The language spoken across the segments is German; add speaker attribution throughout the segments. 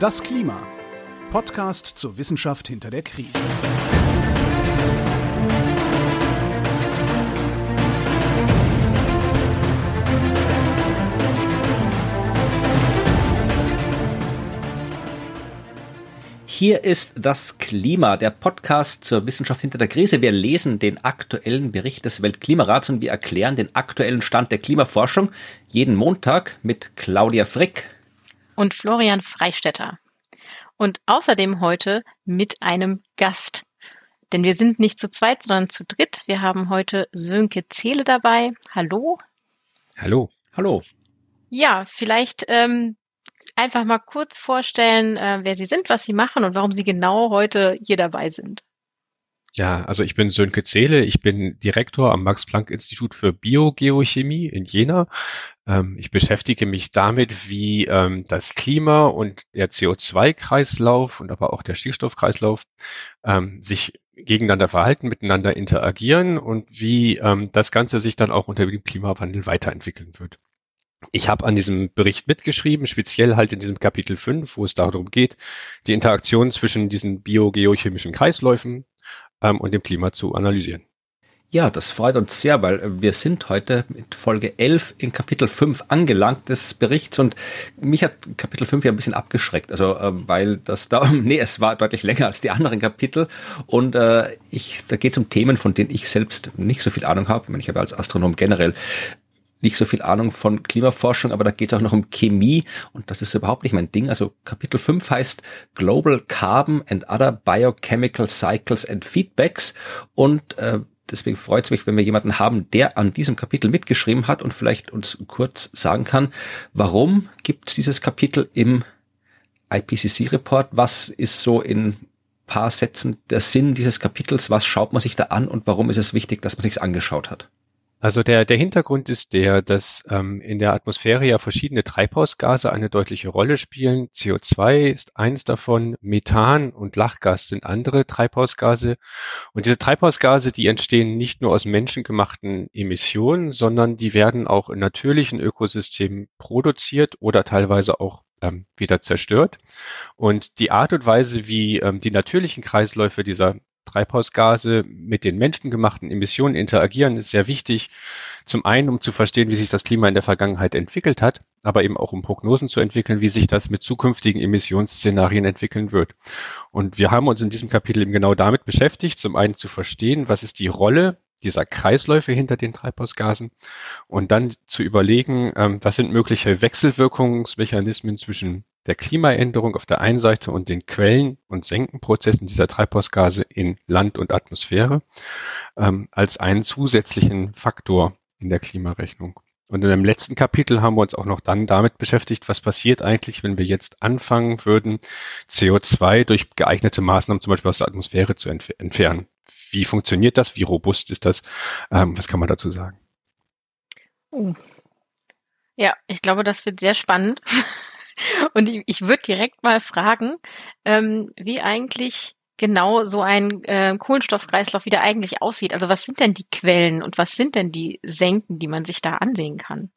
Speaker 1: Das Klima. Podcast zur Wissenschaft hinter der Krise.
Speaker 2: Hier ist das Klima, der Podcast zur Wissenschaft hinter der Krise. Wir lesen den aktuellen Bericht des Weltklimarats und wir erklären den aktuellen Stand der Klimaforschung jeden Montag mit Claudia Frick
Speaker 3: und Florian Freistetter. Und außerdem heute mit einem Gast. Denn wir sind nicht zu zweit, sondern zu dritt. Wir haben heute Sönke Zehle dabei. Hallo.
Speaker 4: Hallo.
Speaker 2: Hallo.
Speaker 3: Ja, vielleicht ähm, einfach mal kurz vorstellen, äh, wer Sie sind, was Sie machen und warum Sie genau heute hier dabei sind.
Speaker 4: Ja, also ich bin Sönke Zehle, ich bin Direktor am Max-Planck-Institut für Biogeochemie in Jena. Ähm, ich beschäftige mich damit, wie ähm, das Klima und der CO2-Kreislauf und aber auch der Stickstoffkreislauf ähm, sich gegeneinander verhalten, miteinander interagieren und wie ähm, das Ganze sich dann auch unter dem Klimawandel weiterentwickeln wird. Ich habe an diesem Bericht mitgeschrieben, speziell halt in diesem Kapitel 5, wo es darum geht, die Interaktion zwischen diesen biogeochemischen Kreisläufen ähm, und dem Klima zu analysieren.
Speaker 2: Ja, das freut uns sehr, weil wir sind heute mit Folge 11 in Kapitel 5 angelangt des Berichts und mich hat Kapitel 5 ja ein bisschen abgeschreckt, also äh, weil das da, nee, es war deutlich länger als die anderen Kapitel und äh, ich, da geht es um Themen, von denen ich selbst nicht so viel Ahnung habe. Ich, meine, ich habe als Astronom generell nicht so viel Ahnung von Klimaforschung, aber da geht es auch noch um Chemie und das ist überhaupt nicht mein Ding. Also Kapitel 5 heißt Global Carbon and Other Biochemical Cycles and Feedbacks und äh, deswegen freut es mich, wenn wir jemanden haben, der an diesem Kapitel mitgeschrieben hat und vielleicht uns kurz sagen kann, warum gibt es dieses Kapitel im IPCC-Report? Was ist so in paar Sätzen der Sinn dieses Kapitels? Was schaut man sich da an und warum ist es wichtig, dass man sich's angeschaut hat?
Speaker 4: Also der, der Hintergrund ist der, dass ähm, in der Atmosphäre ja verschiedene Treibhausgase eine deutliche Rolle spielen. CO2 ist eins davon, Methan und Lachgas sind andere Treibhausgase. Und diese Treibhausgase, die entstehen nicht nur aus menschengemachten Emissionen, sondern die werden auch in natürlichen Ökosystemen produziert oder teilweise auch ähm, wieder zerstört. Und die Art und Weise, wie ähm, die natürlichen Kreisläufe dieser Treibhausgase mit den menschengemachten Emissionen interagieren, ist sehr wichtig. Zum einen, um zu verstehen, wie sich das Klima in der Vergangenheit entwickelt hat, aber eben auch um Prognosen zu entwickeln, wie sich das mit zukünftigen Emissionsszenarien entwickeln wird. Und wir haben uns in diesem Kapitel eben genau damit beschäftigt, zum einen zu verstehen, was ist die Rolle dieser Kreisläufe hinter den Treibhausgasen und dann zu überlegen, ähm, was sind mögliche Wechselwirkungsmechanismen zwischen der Klimaänderung auf der einen Seite und den Quellen- und Senkenprozessen dieser Treibhausgase in Land und Atmosphäre ähm, als einen zusätzlichen Faktor in der Klimarechnung. Und in dem letzten Kapitel haben wir uns auch noch dann damit beschäftigt, was passiert eigentlich, wenn wir jetzt anfangen würden, CO2 durch geeignete Maßnahmen zum Beispiel aus der Atmosphäre zu entf entfernen. Wie funktioniert das? Wie robust ist das? Ähm, was kann man dazu sagen?
Speaker 3: Oh. Ja, ich glaube, das wird sehr spannend. Und ich, ich würde direkt mal fragen, ähm, wie eigentlich genau so ein äh, Kohlenstoffkreislauf wieder eigentlich aussieht. Also was sind denn die Quellen und was sind denn die Senken, die man sich da ansehen kann?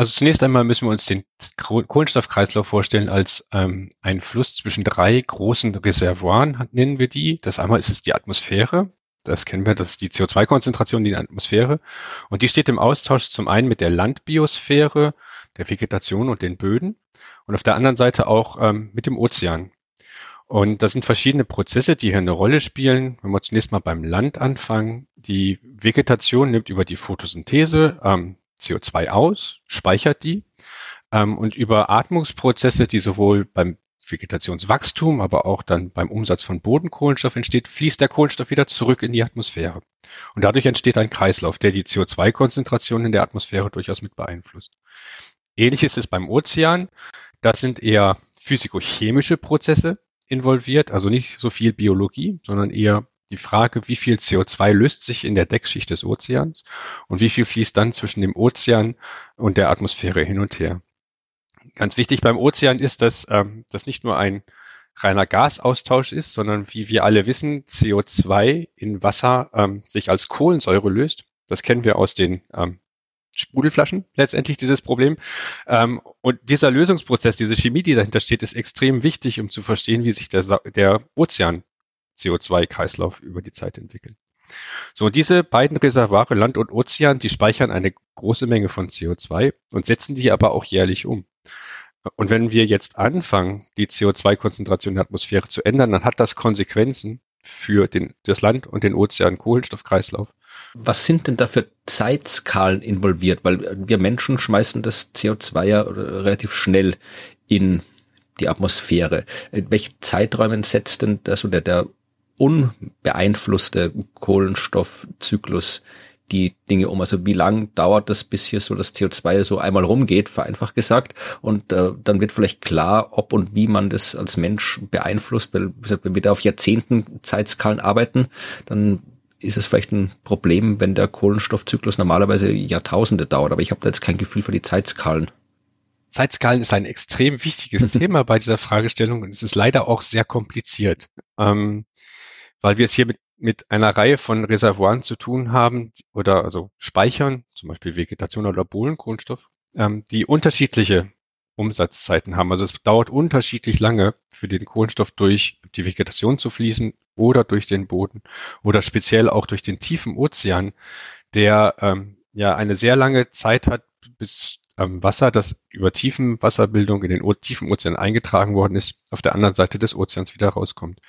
Speaker 4: Also zunächst einmal müssen wir uns den Kohlenstoffkreislauf vorstellen als ähm, ein Fluss zwischen drei großen Reservoiren, nennen wir die. Das einmal ist es die Atmosphäre, das kennen wir, das ist die CO2-Konzentration in der Atmosphäre. Und die steht im Austausch zum einen mit der Landbiosphäre, der Vegetation und den Böden und auf der anderen Seite auch ähm, mit dem Ozean. Und das sind verschiedene Prozesse, die hier eine Rolle spielen. Wenn wir zunächst mal beim Land anfangen, die Vegetation nimmt über die Photosynthese ähm, CO2 aus, speichert die ähm, und über Atmungsprozesse, die sowohl beim Vegetationswachstum, aber auch dann beim Umsatz von Bodenkohlenstoff entsteht, fließt der Kohlenstoff wieder zurück in die Atmosphäre. Und dadurch entsteht ein Kreislauf, der die CO2-Konzentration in der Atmosphäre durchaus mit beeinflusst. Ähnlich ist es beim Ozean. Das sind eher physikochemische Prozesse involviert, also nicht so viel Biologie, sondern eher die Frage, wie viel CO2 löst sich in der Deckschicht des Ozeans und wie viel fließt dann zwischen dem Ozean und der Atmosphäre hin und her. Ganz wichtig beim Ozean ist, dass ähm, das nicht nur ein reiner Gasaustausch ist, sondern wie wir alle wissen, CO2 in Wasser ähm, sich als Kohlensäure löst. Das kennen wir aus den ähm, Sprudelflaschen letztendlich dieses Problem. Ähm, und dieser Lösungsprozess, diese Chemie, die dahinter steht, ist extrem wichtig, um zu verstehen, wie sich der, der Ozean CO2-Kreislauf über die Zeit entwickelt. So, diese beiden Reservoire, Land und Ozean, die speichern eine große Menge von CO2 und setzen die aber auch jährlich um. Und wenn wir jetzt anfangen, die CO2-Konzentration der Atmosphäre zu ändern, dann hat das Konsequenzen für den, das Land und den Ozean-Kohlenstoffkreislauf.
Speaker 2: Was sind denn da für Zeitskalen involviert? Weil wir Menschen schmeißen das CO2 ja relativ schnell in die Atmosphäre. In welchen Zeiträumen setzt denn das oder der unbeeinflusste Kohlenstoffzyklus die Dinge um? Also wie lang dauert das, bis hier so das CO2 so einmal rumgeht, vereinfacht gesagt? Und äh, dann wird vielleicht klar, ob und wie man das als Mensch beeinflusst, weil wie gesagt, wenn wir da auf Jahrzehnten Zeitskalen arbeiten, dann ist es vielleicht ein Problem, wenn der Kohlenstoffzyklus normalerweise Jahrtausende dauert. Aber ich habe da jetzt kein Gefühl für die Zeitskalen.
Speaker 4: Zeitskalen ist ein extrem wichtiges Thema bei dieser Fragestellung und es ist leider auch sehr kompliziert, ähm, weil wir es hier mit mit einer Reihe von Reservoiren zu tun haben oder also Speichern, zum Beispiel Vegetation oder Bohlenkohlenstoff, ähm, die unterschiedliche Umsatzzeiten haben. Also es dauert unterschiedlich lange für den Kohlenstoff durch die Vegetation zu fließen oder durch den Boden oder speziell auch durch den tiefen Ozean, der ähm, ja eine sehr lange Zeit hat, bis ähm, Wasser, das über tiefen Wasserbildung in den o tiefen Ozean eingetragen worden ist, auf der anderen Seite des Ozeans wieder rauskommt.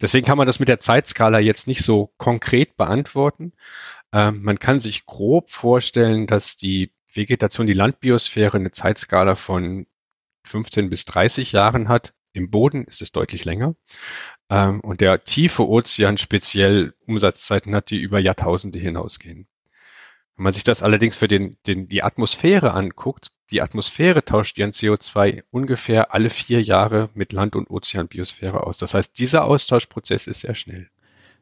Speaker 4: Deswegen kann man das mit der Zeitskala jetzt nicht so konkret beantworten. Ähm, man kann sich grob vorstellen, dass die Vegetation, die Landbiosphäre eine Zeitskala von 15 bis 30 Jahren hat. Im Boden ist es deutlich länger. Ähm, und der tiefe Ozean speziell Umsatzzeiten hat, die über Jahrtausende hinausgehen. Wenn man sich das allerdings für den, den, die Atmosphäre anguckt, die Atmosphäre tauscht ihren CO2 ungefähr alle vier Jahre mit Land- und Ozeanbiosphäre aus. Das heißt, dieser Austauschprozess ist sehr schnell.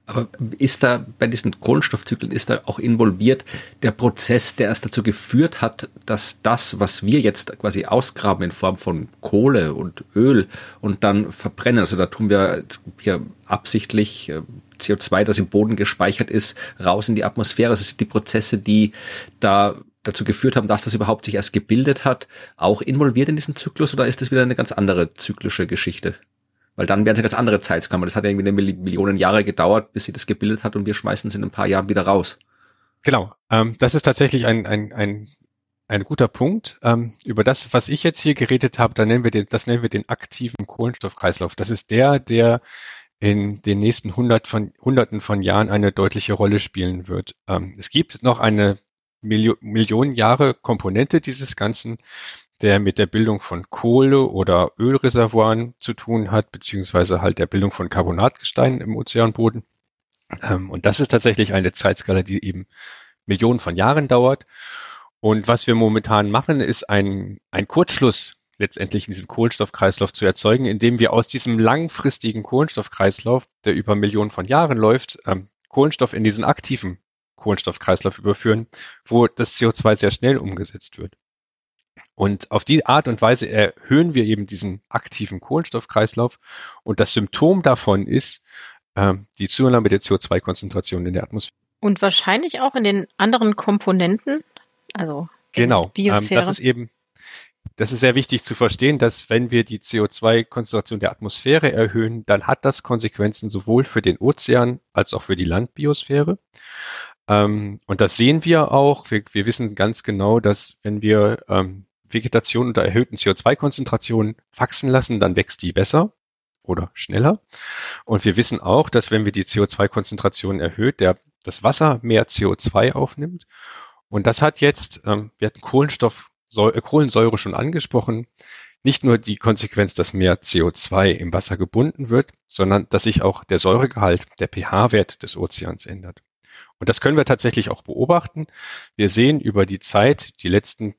Speaker 2: Aber ist da bei diesen Kohlenstoffzyklen ist da auch involviert der Prozess, der erst dazu geführt hat, dass das, was wir jetzt quasi ausgraben in Form von Kohle und Öl und dann verbrennen, also da tun wir hier absichtlich äh, CO2, das im Boden gespeichert ist, raus in die Atmosphäre. Also sind die Prozesse, die da dazu geführt haben, dass das überhaupt sich erst gebildet hat, auch involviert in diesen Zyklus oder ist das wieder eine ganz andere zyklische Geschichte? Weil dann wären es ja ganz andere Zeitskalen. Das hat ja irgendwie eine Millionen Jahre gedauert, bis sie das gebildet hat und wir schmeißen es in ein paar Jahren wieder raus.
Speaker 4: Genau. Ähm, das ist tatsächlich ein, ein, ein, ein guter Punkt. Ähm, über das, was ich jetzt hier geredet habe, da nennen wir den, das nennen wir den aktiven Kohlenstoffkreislauf. Das ist der, der in den nächsten hundert von, Hunderten von Jahren eine deutliche Rolle spielen wird. Ähm, es gibt noch eine Milio Millionen Jahre Komponente dieses Ganzen, der mit der Bildung von Kohle- oder Ölreservoiren zu tun hat, beziehungsweise halt der Bildung von Carbonatgesteinen im Ozeanboden. Ähm, und das ist tatsächlich eine Zeitskala, die eben Millionen von Jahren dauert. Und was wir momentan machen, ist ein, ein Kurzschluss letztendlich in diesem Kohlenstoffkreislauf zu erzeugen, indem wir aus diesem langfristigen Kohlenstoffkreislauf, der über Millionen von Jahren läuft, ähm, Kohlenstoff in diesen aktiven Kohlenstoffkreislauf überführen, wo das CO2 sehr schnell umgesetzt wird. Und auf die Art und Weise erhöhen wir eben diesen aktiven Kohlenstoffkreislauf. Und das Symptom davon ist äh, die Zunahme der CO2-Konzentration in der Atmosphäre.
Speaker 3: Und wahrscheinlich auch in den anderen Komponenten, also
Speaker 4: genau, ähm, das ist eben das ist sehr wichtig zu verstehen, dass wenn wir die CO2-Konzentration der Atmosphäre erhöhen, dann hat das Konsequenzen sowohl für den Ozean als auch für die Landbiosphäre. Ähm, und das sehen wir auch. Wir, wir, wissen ganz genau, dass wenn wir ähm, Vegetation unter erhöhten CO2-Konzentrationen wachsen lassen, dann wächst die besser oder schneller. Und wir wissen auch, dass wenn wir die CO2-Konzentration erhöht, der, das Wasser mehr CO2 aufnimmt. Und das hat jetzt, ähm, wir hatten Kohlenstoff, Kohlensäure schon angesprochen, nicht nur die Konsequenz, dass mehr CO2 im Wasser gebunden wird, sondern dass sich auch der Säuregehalt, der pH-Wert des Ozeans ändert. Und das können wir tatsächlich auch beobachten. Wir sehen über die Zeit, die letzten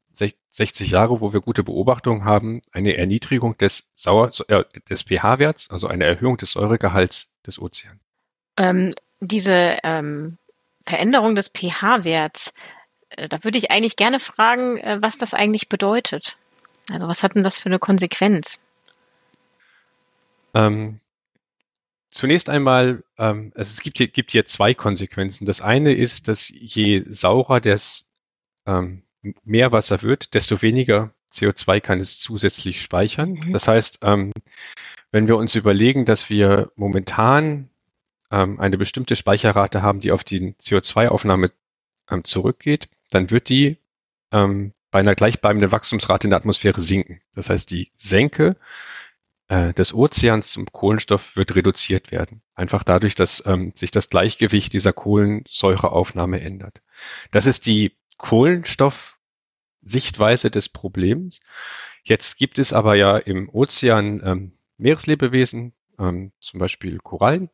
Speaker 4: 60 Jahre, wo wir gute Beobachtungen haben, eine Erniedrigung des, äh, des pH-Werts, also eine Erhöhung des Säuregehalts des Ozeans.
Speaker 3: Ähm, diese ähm, Veränderung des pH-Werts, da würde ich eigentlich gerne fragen, äh, was das eigentlich bedeutet. Also was hat denn das für eine Konsequenz?
Speaker 4: Ähm, zunächst einmal, ähm, also es gibt hier, gibt hier zwei Konsequenzen. Das eine ist, dass je saurer das ähm, mehr Wasser wird, desto weniger CO2 kann es zusätzlich speichern. Mhm. Das heißt, ähm, wenn wir uns überlegen, dass wir momentan ähm, eine bestimmte Speicherrate haben, die auf die CO2-Aufnahme ähm, zurückgeht, dann wird die ähm, bei einer gleichbleibenden Wachstumsrate in der Atmosphäre sinken. Das heißt, die Senke äh, des Ozeans zum Kohlenstoff wird reduziert werden. Einfach dadurch, dass ähm, sich das Gleichgewicht dieser Kohlensäureaufnahme ändert. Das ist die Kohlenstoffsichtweise des Problems. Jetzt gibt es aber ja im Ozean ähm, Meereslebewesen, ähm, zum Beispiel Korallen,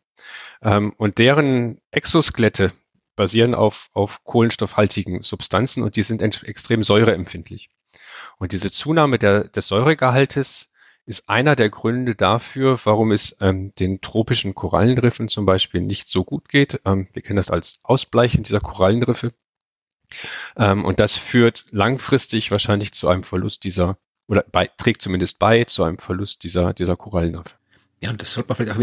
Speaker 4: ähm, und deren Exoskelette basieren auf, auf kohlenstoffhaltigen Substanzen und die sind extrem säureempfindlich. Und diese Zunahme der, des Säuregehaltes ist einer der Gründe dafür, warum es ähm, den tropischen Korallenriffen zum Beispiel nicht so gut geht. Ähm, wir kennen das als Ausbleichen dieser Korallenriffe. Ähm, und das führt langfristig wahrscheinlich zu einem Verlust dieser, oder bei, trägt zumindest bei zu einem Verlust dieser, dieser Korallenriffe.
Speaker 2: Ja, und das sollte man vielleicht auch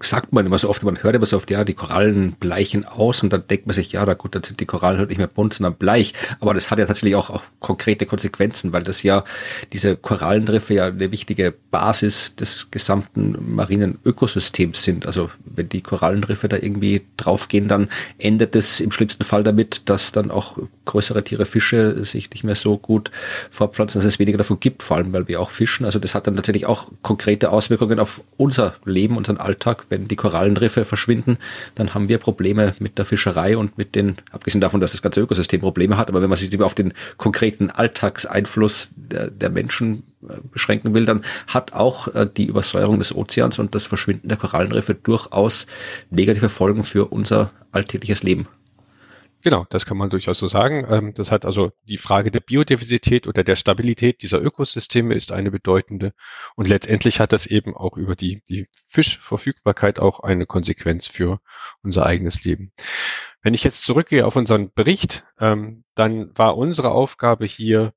Speaker 2: sagt man immer so oft, man hört immer so oft, ja, die Korallen bleichen aus und dann denkt man sich, ja, da gut, dann sind die Korallen halt nicht mehr bunt, sondern bleich. Aber das hat ja tatsächlich auch, auch konkrete Konsequenzen, weil das ja, diese Korallenriffe ja eine wichtige Basis des gesamten marinen Ökosystems sind. Also wenn die Korallenriffe da irgendwie draufgehen, dann endet es im schlimmsten Fall damit, dass dann auch größere Tiere, Fische sich nicht mehr so gut fortpflanzen, dass es weniger davon gibt, vor allem weil wir auch fischen. Also das hat dann tatsächlich auch konkrete Auswirkungen auf unser Leben, unseren Alltag wenn die Korallenriffe verschwinden, dann haben wir Probleme mit der Fischerei und mit den, abgesehen davon, dass das ganze Ökosystem Probleme hat, aber wenn man sich auf den konkreten Alltagseinfluss der, der Menschen äh, beschränken will, dann hat auch äh, die Übersäuerung des Ozeans und das Verschwinden der Korallenriffe durchaus negative Folgen für unser alltägliches Leben.
Speaker 4: Genau, das kann man durchaus so sagen. Ähm, das hat also die Frage der Biodiversität oder der Stabilität dieser Ökosysteme ist eine bedeutende. Und letztendlich hat das eben auch über die, die Fischverfügbarkeit auch eine Konsequenz für unser eigenes Leben. Wenn ich jetzt zurückgehe auf unseren Bericht, ähm, dann war unsere Aufgabe hier,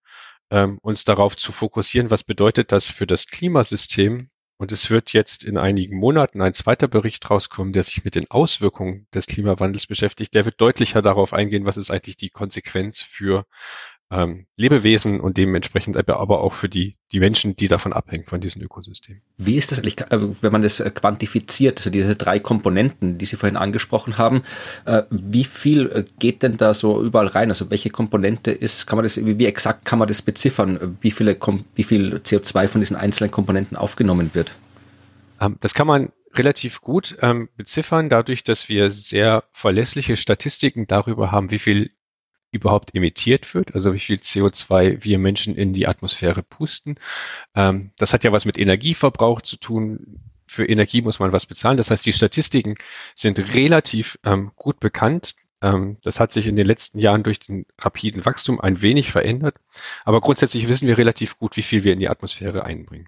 Speaker 4: ähm, uns darauf zu fokussieren, was bedeutet das für das Klimasystem und es wird jetzt in einigen Monaten ein zweiter Bericht rauskommen, der sich mit den Auswirkungen des Klimawandels beschäftigt. Der wird deutlicher darauf eingehen, was ist eigentlich die Konsequenz für ähm, Lebewesen und dementsprechend aber auch für die, die Menschen, die davon abhängen, von diesem Ökosystem.
Speaker 2: Wie ist das eigentlich, äh, wenn man das äh, quantifiziert, also diese drei Komponenten, die Sie vorhin angesprochen haben, äh, wie viel geht denn da so überall rein? Also welche Komponente ist, kann man das, wie exakt kann man das beziffern, wie viele, wie viel CO2 von diesen einzelnen Komponenten aufgenommen wird?
Speaker 4: Ähm, das kann man relativ gut ähm, beziffern, dadurch, dass wir sehr verlässliche Statistiken darüber haben, wie viel überhaupt emittiert wird, also wie viel CO2 wir Menschen in die Atmosphäre pusten. Ähm, das hat ja was mit Energieverbrauch zu tun. Für Energie muss man was bezahlen. Das heißt, die Statistiken sind relativ ähm, gut bekannt. Ähm, das hat sich in den letzten Jahren durch den rapiden Wachstum ein wenig verändert. Aber grundsätzlich wissen wir relativ gut, wie viel wir in die Atmosphäre einbringen.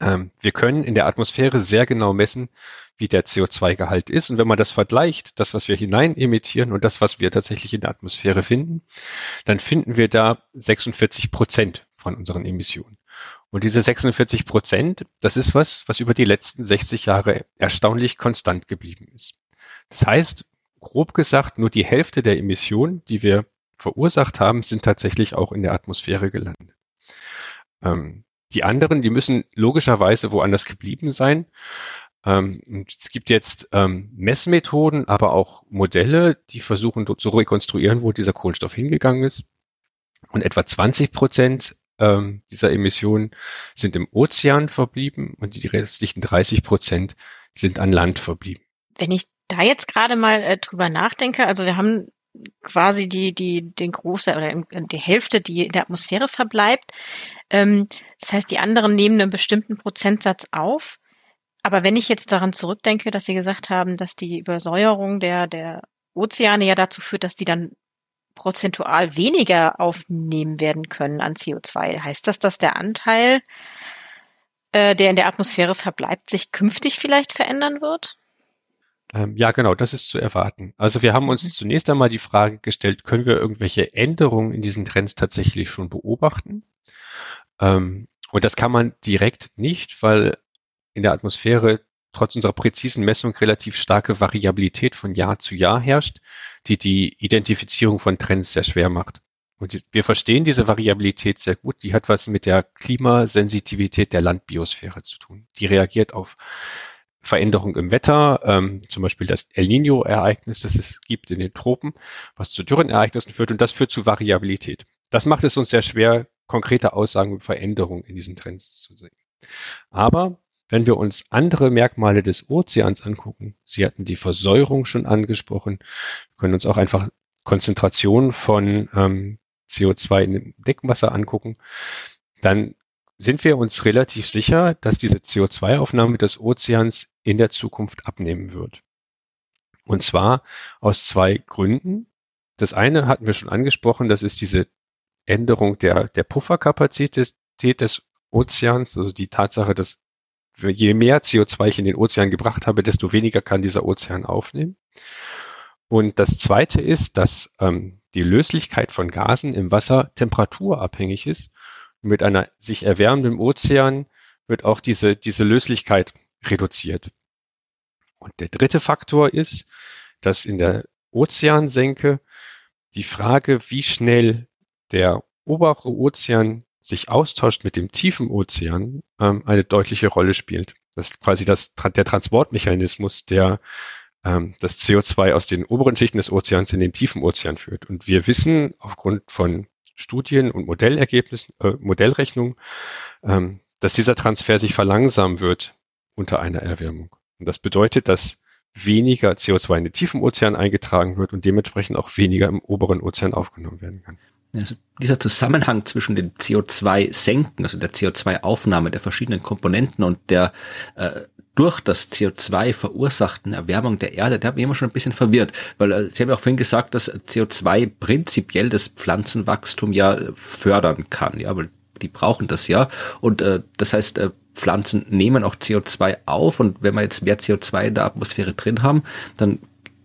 Speaker 4: Ähm, wir können in der Atmosphäre sehr genau messen, wie der CO2-Gehalt ist. Und wenn man das vergleicht, das, was wir hinein emittieren und das, was wir tatsächlich in der Atmosphäre finden, dann finden wir da 46 Prozent von unseren Emissionen. Und diese 46 Prozent, das ist was, was über die letzten 60 Jahre erstaunlich konstant geblieben ist. Das heißt, grob gesagt, nur die Hälfte der Emissionen, die wir verursacht haben, sind tatsächlich auch in der Atmosphäre gelandet. Ähm, die anderen, die müssen logischerweise woanders geblieben sein. Ähm, es gibt jetzt ähm, Messmethoden, aber auch Modelle, die versuchen zu rekonstruieren, wo dieser Kohlenstoff hingegangen ist. Und etwa 20 Prozent ähm, dieser Emissionen sind im Ozean verblieben und die restlichen 30 Prozent sind an Land verblieben.
Speaker 3: Wenn ich da jetzt gerade mal äh, drüber nachdenke, also wir haben quasi die, die, den große oder die Hälfte, die in der Atmosphäre verbleibt. Ähm, das heißt, die anderen nehmen einen bestimmten Prozentsatz auf. Aber wenn ich jetzt daran zurückdenke, dass Sie gesagt haben, dass die Übersäuerung der, der Ozeane ja dazu führt, dass die dann prozentual weniger aufnehmen werden können an CO2, heißt das, dass der Anteil, äh, der in der Atmosphäre verbleibt, sich künftig vielleicht verändern wird?
Speaker 4: Ähm, ja, genau, das ist zu erwarten. Also wir haben uns mhm. zunächst einmal die Frage gestellt, können wir irgendwelche Änderungen in diesen Trends tatsächlich schon beobachten? Ähm, und das kann man direkt nicht, weil in der Atmosphäre trotz unserer präzisen Messung relativ starke Variabilität von Jahr zu Jahr herrscht, die die Identifizierung von Trends sehr schwer macht. Und wir verstehen diese Variabilität sehr gut. Die hat was mit der Klimasensitivität der Landbiosphäre zu tun. Die reagiert auf Veränderung im Wetter, ähm, zum Beispiel das El Nino-Ereignis, das es gibt in den Tropen, was zu Dürrenereignissen führt und das führt zu Variabilität. Das macht es uns sehr schwer, konkrete Aussagen über Veränderungen in diesen Trends zu sehen. Aber wenn wir uns andere Merkmale des Ozeans angucken, Sie hatten die Versäuerung schon angesprochen, können uns auch einfach Konzentrationen von ähm, CO2 in dem Deckwasser angucken, dann sind wir uns relativ sicher, dass diese CO2-Aufnahme des Ozeans in der Zukunft abnehmen wird. Und zwar aus zwei Gründen. Das eine hatten wir schon angesprochen, das ist diese Änderung der, der Pufferkapazität des Ozeans, also die Tatsache, dass je mehr CO2 ich in den Ozean gebracht habe, desto weniger kann dieser Ozean aufnehmen. Und das zweite ist, dass ähm, die Löslichkeit von Gasen im Wasser temperaturabhängig ist mit einer sich erwärmenden Ozean wird auch diese, diese Löslichkeit reduziert. Und der dritte Faktor ist, dass in der Ozeansenke die Frage, wie schnell der obere Ozean sich austauscht mit dem tiefen Ozean, ähm, eine deutliche Rolle spielt. Das ist quasi das, der Transportmechanismus, der ähm, das CO2 aus den oberen Schichten des Ozeans in den tiefen Ozean führt. Und wir wissen aufgrund von Studien und Modellergebnissen, äh, Modellrechnungen, ähm, dass dieser Transfer sich verlangsamen wird unter einer Erwärmung. Und das bedeutet, dass weniger CO2 in den tiefen Ozean eingetragen wird und dementsprechend auch weniger im oberen Ozean aufgenommen werden kann.
Speaker 2: Also dieser Zusammenhang zwischen den CO2-Senken, also der CO2-Aufnahme der verschiedenen Komponenten und der äh, durch das CO2 verursachten Erwärmung der Erde, der hat mich immer schon ein bisschen verwirrt, weil äh, Sie haben ja auch vorhin gesagt, dass CO2 prinzipiell das Pflanzenwachstum ja fördern kann, ja, weil die brauchen das ja. Und äh, das heißt, äh, Pflanzen nehmen auch CO2 auf und wenn wir jetzt mehr CO2 in der Atmosphäre drin haben, dann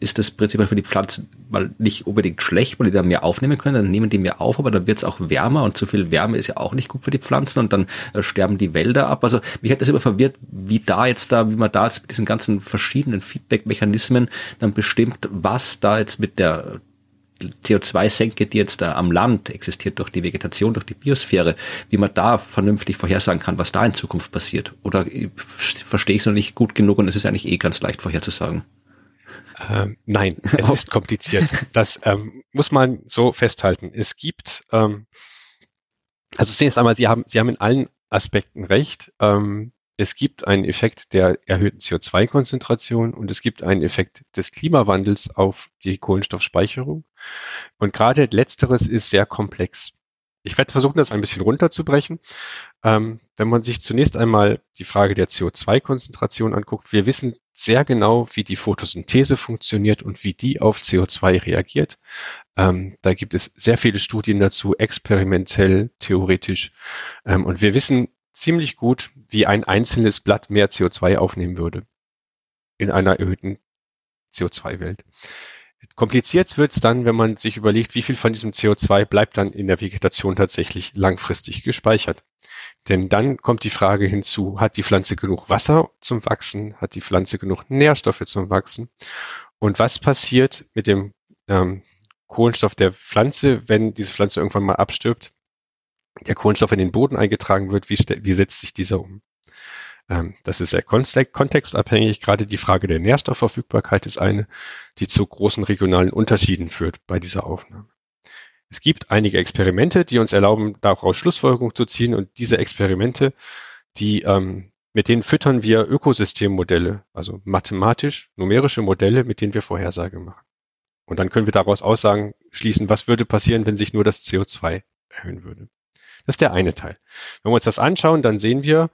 Speaker 2: ist das prinzipiell für die Pflanzen mal nicht unbedingt schlecht, weil die da mehr aufnehmen können, dann nehmen die mehr auf, aber dann wird es auch wärmer und zu viel Wärme ist ja auch nicht gut für die Pflanzen und dann äh, sterben die Wälder ab. Also mich hat das immer verwirrt, wie da jetzt da, wie man da jetzt mit diesen ganzen verschiedenen Feedback-Mechanismen dann bestimmt, was da jetzt mit der CO2-Senke, die jetzt da am Land existiert durch die Vegetation, durch die Biosphäre, wie man da vernünftig vorhersagen kann, was da in Zukunft passiert. Oder äh, verstehe ich es noch nicht gut genug und es ist eigentlich eh ganz leicht vorherzusagen.
Speaker 4: Ähm, nein, es ist kompliziert. Das ähm, muss man so festhalten. Es gibt, ähm, also zunächst einmal, Sie haben, Sie haben in allen Aspekten recht. Ähm, es gibt einen Effekt der erhöhten CO2-Konzentration und es gibt einen Effekt des Klimawandels auf die Kohlenstoffspeicherung. Und gerade letzteres ist sehr komplex. Ich werde versuchen, das ein bisschen runterzubrechen. Ähm, wenn man sich zunächst einmal die Frage der CO2-Konzentration anguckt, wir wissen sehr genau, wie die Photosynthese funktioniert und wie die auf CO2 reagiert. Ähm, da gibt es sehr viele Studien dazu, experimentell, theoretisch. Ähm, und wir wissen ziemlich gut, wie ein einzelnes Blatt mehr CO2 aufnehmen würde in einer erhöhten CO2-Welt. Kompliziert wird es dann, wenn man sich überlegt, wie viel von diesem CO2 bleibt dann in der Vegetation tatsächlich langfristig gespeichert. Denn dann kommt die Frage hinzu, hat die Pflanze genug Wasser zum Wachsen? Hat die Pflanze genug Nährstoffe zum Wachsen? Und was passiert mit dem ähm, Kohlenstoff der Pflanze, wenn diese Pflanze irgendwann mal abstirbt? Der Kohlenstoff in den Boden eingetragen wird, wie, wie setzt sich dieser um? Ähm, das ist sehr kontextabhängig. Gerade die Frage der Nährstoffverfügbarkeit ist eine, die zu großen regionalen Unterschieden führt bei dieser Aufnahme. Es gibt einige Experimente, die uns erlauben, daraus Schlussfolgerungen zu ziehen und diese Experimente, die ähm, mit denen füttern wir Ökosystemmodelle, also mathematisch numerische Modelle, mit denen wir Vorhersage machen. Und dann können wir daraus Aussagen schließen, was würde passieren, wenn sich nur das CO2 erhöhen würde. Das ist der eine Teil. Wenn wir uns das anschauen, dann sehen wir,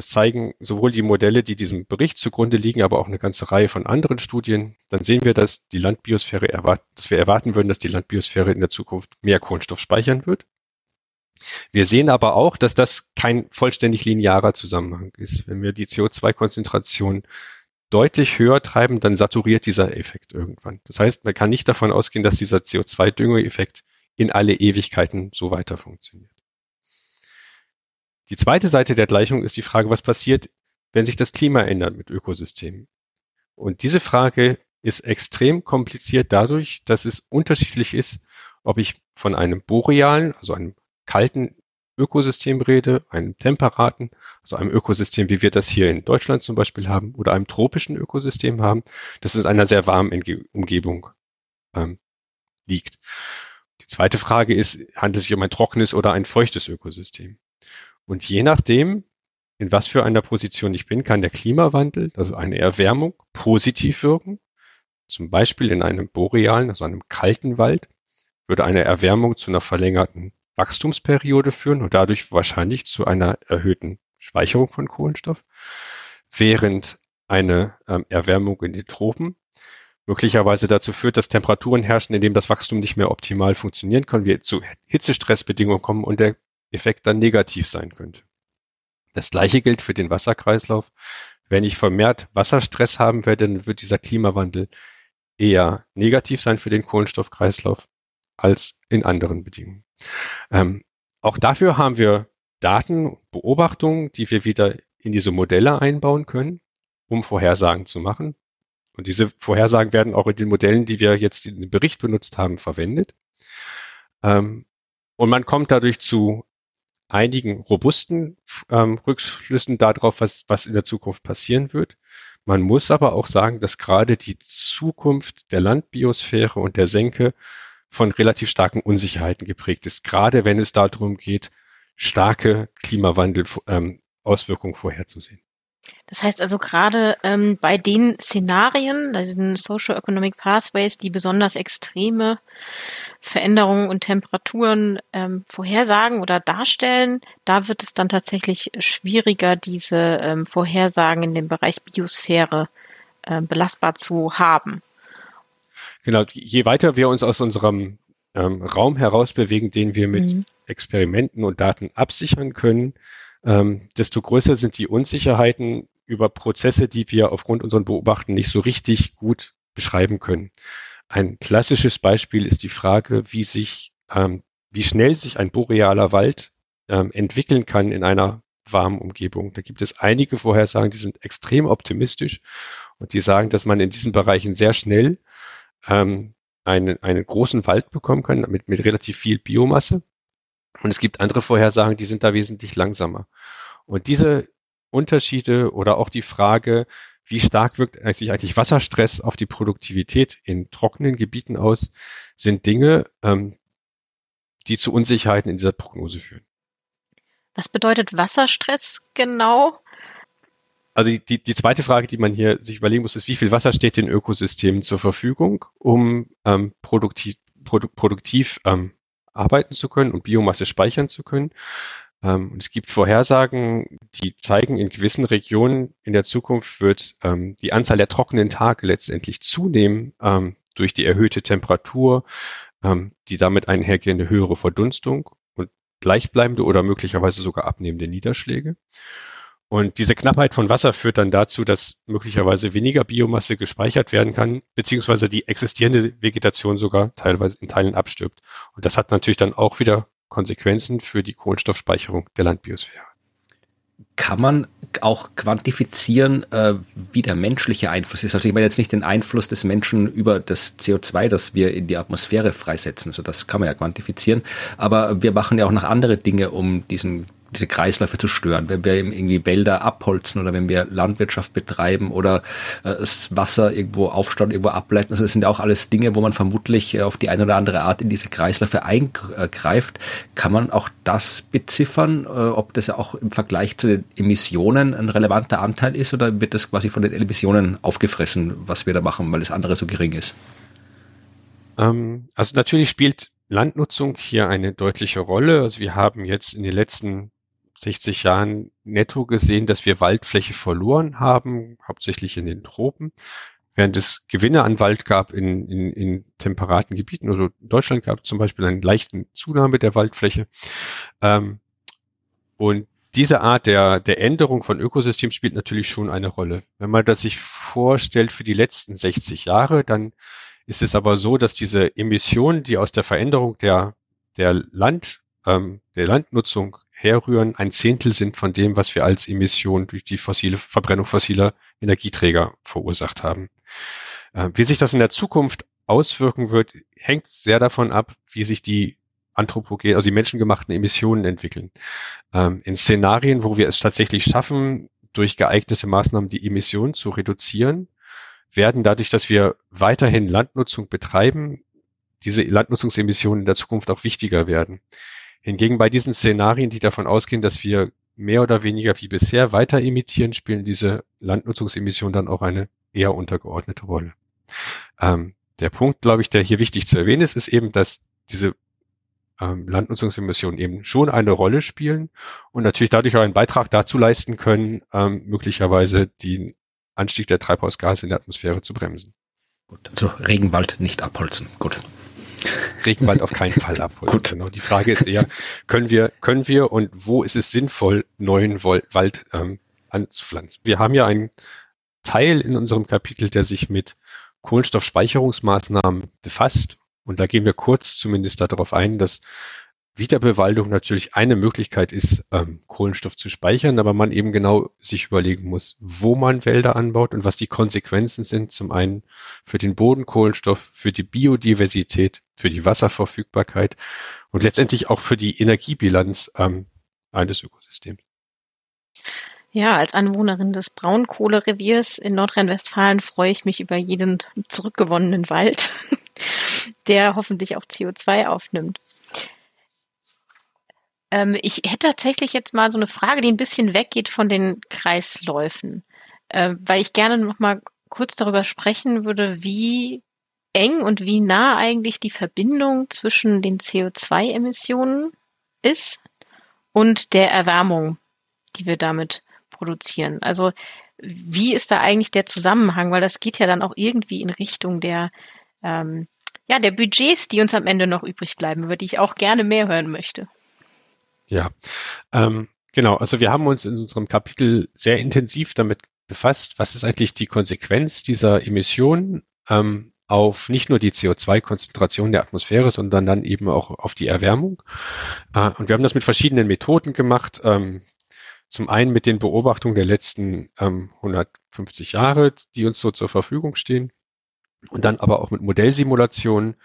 Speaker 4: das zeigen sowohl die Modelle, die diesem Bericht zugrunde liegen, aber auch eine ganze Reihe von anderen Studien. Dann sehen wir, dass die Landbiosphäre erwarten, dass wir erwarten würden, dass die Landbiosphäre in der Zukunft mehr Kohlenstoff speichern wird. Wir sehen aber auch, dass das kein vollständig linearer Zusammenhang ist. Wenn wir die CO2-Konzentration deutlich höher treiben, dann saturiert dieser Effekt irgendwann. Das heißt, man kann nicht davon ausgehen, dass dieser CO2-Düngeeffekt in alle Ewigkeiten so weiter funktioniert. Die zweite Seite der Gleichung ist die Frage, was passiert, wenn sich das Klima ändert mit Ökosystemen. Und diese Frage ist extrem kompliziert dadurch, dass es unterschiedlich ist, ob ich von einem borealen, also einem kalten Ökosystem rede, einem temperaten, also einem Ökosystem, wie wir das hier in Deutschland zum Beispiel haben, oder einem tropischen Ökosystem haben, das in einer sehr warmen Umgebung ähm, liegt. Die zweite Frage ist, handelt es sich um ein trockenes oder ein feuchtes Ökosystem? Und je nachdem, in was für einer Position ich bin, kann der Klimawandel, also eine Erwärmung, positiv wirken. Zum Beispiel in einem borealen, also einem kalten Wald, würde eine Erwärmung zu einer verlängerten Wachstumsperiode führen und dadurch wahrscheinlich zu einer erhöhten Speicherung von Kohlenstoff, während eine ähm, Erwärmung in den Tropen möglicherweise dazu führt, dass Temperaturen herrschen, in denen das Wachstum nicht mehr optimal funktionieren kann, wir zu Hitzestressbedingungen kommen und der Effekt dann negativ sein könnte. Das gleiche gilt für den Wasserkreislauf. Wenn ich vermehrt Wasserstress haben werde, dann wird dieser Klimawandel eher negativ sein für den Kohlenstoffkreislauf als in anderen Bedingungen. Ähm, auch dafür haben wir Daten, Beobachtungen, die wir wieder in diese Modelle einbauen können, um Vorhersagen zu machen. Und diese Vorhersagen werden auch in den Modellen, die wir jetzt in dem Bericht benutzt haben, verwendet. Ähm, und man kommt dadurch zu einigen robusten ähm, Rückschlüssen darauf, was, was in der Zukunft passieren wird. Man muss aber auch sagen, dass gerade die Zukunft der Landbiosphäre und der Senke von relativ starken Unsicherheiten geprägt ist, gerade wenn es darum geht, starke Klimawandel-Auswirkungen ähm, vorherzusehen.
Speaker 3: Das heißt also gerade ähm, bei den Szenarien, diesen Socio-Economic Pathways, die besonders extreme Veränderungen und Temperaturen ähm, vorhersagen oder darstellen, da wird es dann tatsächlich schwieriger, diese ähm, Vorhersagen in dem Bereich Biosphäre äh, belastbar zu haben.
Speaker 4: Genau, je weiter wir uns aus unserem ähm, Raum heraus bewegen, den wir mit mhm. Experimenten und Daten absichern können, ähm, desto größer sind die Unsicherheiten über Prozesse, die wir aufgrund unseren Beobachten nicht so richtig gut beschreiben können. Ein klassisches Beispiel ist die Frage, wie sich, ähm, wie schnell sich ein borealer Wald ähm, entwickeln kann in einer warmen Umgebung. Da gibt es einige Vorhersagen, die sind extrem optimistisch und die sagen, dass man in diesen Bereichen sehr schnell ähm, einen, einen großen Wald bekommen kann mit, mit relativ viel Biomasse. Und es gibt andere Vorhersagen, die sind da wesentlich langsamer. Und diese Unterschiede oder auch die Frage, wie stark wirkt sich eigentlich Wasserstress auf die Produktivität in trockenen Gebieten aus, sind Dinge, ähm, die zu Unsicherheiten in dieser Prognose führen.
Speaker 3: Was bedeutet Wasserstress genau?
Speaker 4: Also die, die zweite Frage, die man hier sich überlegen muss, ist, wie viel Wasser steht den Ökosystemen zur Verfügung, um ähm, produktiv, produ produktiv ähm, arbeiten zu können und Biomasse speichern zu können. Ähm, und es gibt Vorhersagen, die zeigen, in gewissen Regionen in der Zukunft wird ähm, die Anzahl der trockenen Tage letztendlich zunehmen ähm, durch die erhöhte Temperatur, ähm, die damit einhergehende höhere Verdunstung und gleichbleibende oder möglicherweise sogar abnehmende Niederschläge. Und diese Knappheit von Wasser führt dann dazu, dass möglicherweise weniger Biomasse gespeichert werden kann, beziehungsweise die existierende Vegetation sogar teilweise in Teilen abstirbt. Und das hat natürlich dann auch wieder Konsequenzen für die Kohlenstoffspeicherung der Landbiosphäre.
Speaker 2: Kann man auch quantifizieren, äh, wie der menschliche Einfluss ist? Also ich meine jetzt nicht den Einfluss des Menschen über das CO2, das wir in die Atmosphäre freisetzen, so das kann man ja quantifizieren, aber wir machen ja auch noch andere Dinge, um diesen diese Kreisläufe zu stören. Wenn wir irgendwie Wälder abholzen oder wenn wir Landwirtschaft betreiben oder äh, das Wasser irgendwo aufstauen, irgendwo ableiten. Also das sind ja auch alles Dinge, wo man vermutlich äh, auf die eine oder andere Art in diese Kreisläufe eingreift. Kann man auch das beziffern, äh, ob das ja auch im Vergleich zu den Emissionen ein relevanter Anteil ist oder wird das quasi von den Emissionen aufgefressen, was wir da machen, weil das andere so gering ist?
Speaker 4: Ähm, also natürlich spielt Landnutzung hier eine deutliche Rolle. Also wir haben jetzt in den letzten 60 Jahren netto gesehen, dass wir Waldfläche verloren haben, hauptsächlich in den Tropen, während es Gewinne an Wald gab in, in, in temperaten Gebieten. Also Deutschland gab zum Beispiel eine leichte Zunahme der Waldfläche. Ähm, und diese Art der, der Änderung von Ökosystemen spielt natürlich schon eine Rolle. Wenn man das sich vorstellt für die letzten 60 Jahre, dann ist es aber so, dass diese Emissionen, die aus der Veränderung der, der Land, ähm, der Landnutzung herrühren, ein Zehntel sind von dem, was wir als Emission durch die fossile Verbrennung fossiler Energieträger verursacht haben. Äh, wie sich das in der Zukunft auswirken wird, hängt sehr davon ab, wie sich die anthropogen, also die menschengemachten Emissionen entwickeln. Ähm, in Szenarien, wo wir es tatsächlich schaffen, durch geeignete Maßnahmen die Emissionen zu reduzieren, werden dadurch, dass wir weiterhin Landnutzung betreiben, diese Landnutzungsemissionen in der Zukunft auch wichtiger werden. Hingegen bei diesen Szenarien, die davon ausgehen, dass wir mehr oder weniger wie bisher weiter emittieren, spielen diese Landnutzungsemissionen dann auch eine eher untergeordnete Rolle. Ähm, der Punkt, glaube ich, der hier wichtig zu erwähnen ist, ist eben, dass diese ähm, Landnutzungsemissionen eben schon eine Rolle spielen und natürlich dadurch auch einen Beitrag dazu leisten können, ähm, möglicherweise den Anstieg der Treibhausgase in der Atmosphäre zu bremsen.
Speaker 2: Gut, also Regenwald nicht abholzen. Gut.
Speaker 4: Regenwald auf keinen Fall abholzen. Gut. Genau. Die Frage ist eher, können wir, können wir und wo ist es sinnvoll, neuen Wald ähm, anzupflanzen? Wir haben ja einen Teil in unserem Kapitel, der sich mit Kohlenstoffspeicherungsmaßnahmen befasst. Und da gehen wir kurz zumindest darauf ein, dass Wiederbewaldung natürlich eine Möglichkeit ist, ähm, Kohlenstoff zu speichern, aber man eben genau sich überlegen muss, wo man Wälder anbaut und was die Konsequenzen sind. Zum einen für den Bodenkohlenstoff, für die Biodiversität, für die Wasserverfügbarkeit und letztendlich auch für die Energiebilanz ähm, eines Ökosystems.
Speaker 3: Ja, als Anwohnerin des Braunkohlereviers in Nordrhein-Westfalen freue ich mich über jeden zurückgewonnenen Wald, der hoffentlich auch CO2 aufnimmt. Ähm, ich hätte tatsächlich jetzt mal so eine Frage, die ein bisschen weggeht von den Kreisläufen, äh, weil ich gerne noch mal kurz darüber sprechen würde, wie eng und wie nah eigentlich die Verbindung zwischen den CO2-Emissionen ist und der Erwärmung, die wir damit produzieren. Also wie ist da eigentlich der Zusammenhang? Weil das geht ja dann auch irgendwie in Richtung der, ähm, ja, der Budgets, die uns am Ende noch übrig bleiben, über die ich auch gerne mehr hören möchte.
Speaker 4: Ja, ähm, genau. Also wir haben uns in unserem Kapitel sehr intensiv damit befasst, was ist eigentlich die Konsequenz dieser Emissionen ähm, auf nicht nur die CO2-Konzentration der Atmosphäre, sondern dann eben auch auf die Erwärmung. Äh, und wir haben das mit verschiedenen Methoden gemacht. Ähm, zum einen mit den Beobachtungen der letzten ähm, 150 Jahre, die uns so zur Verfügung stehen. Und dann aber auch mit Modellsimulationen,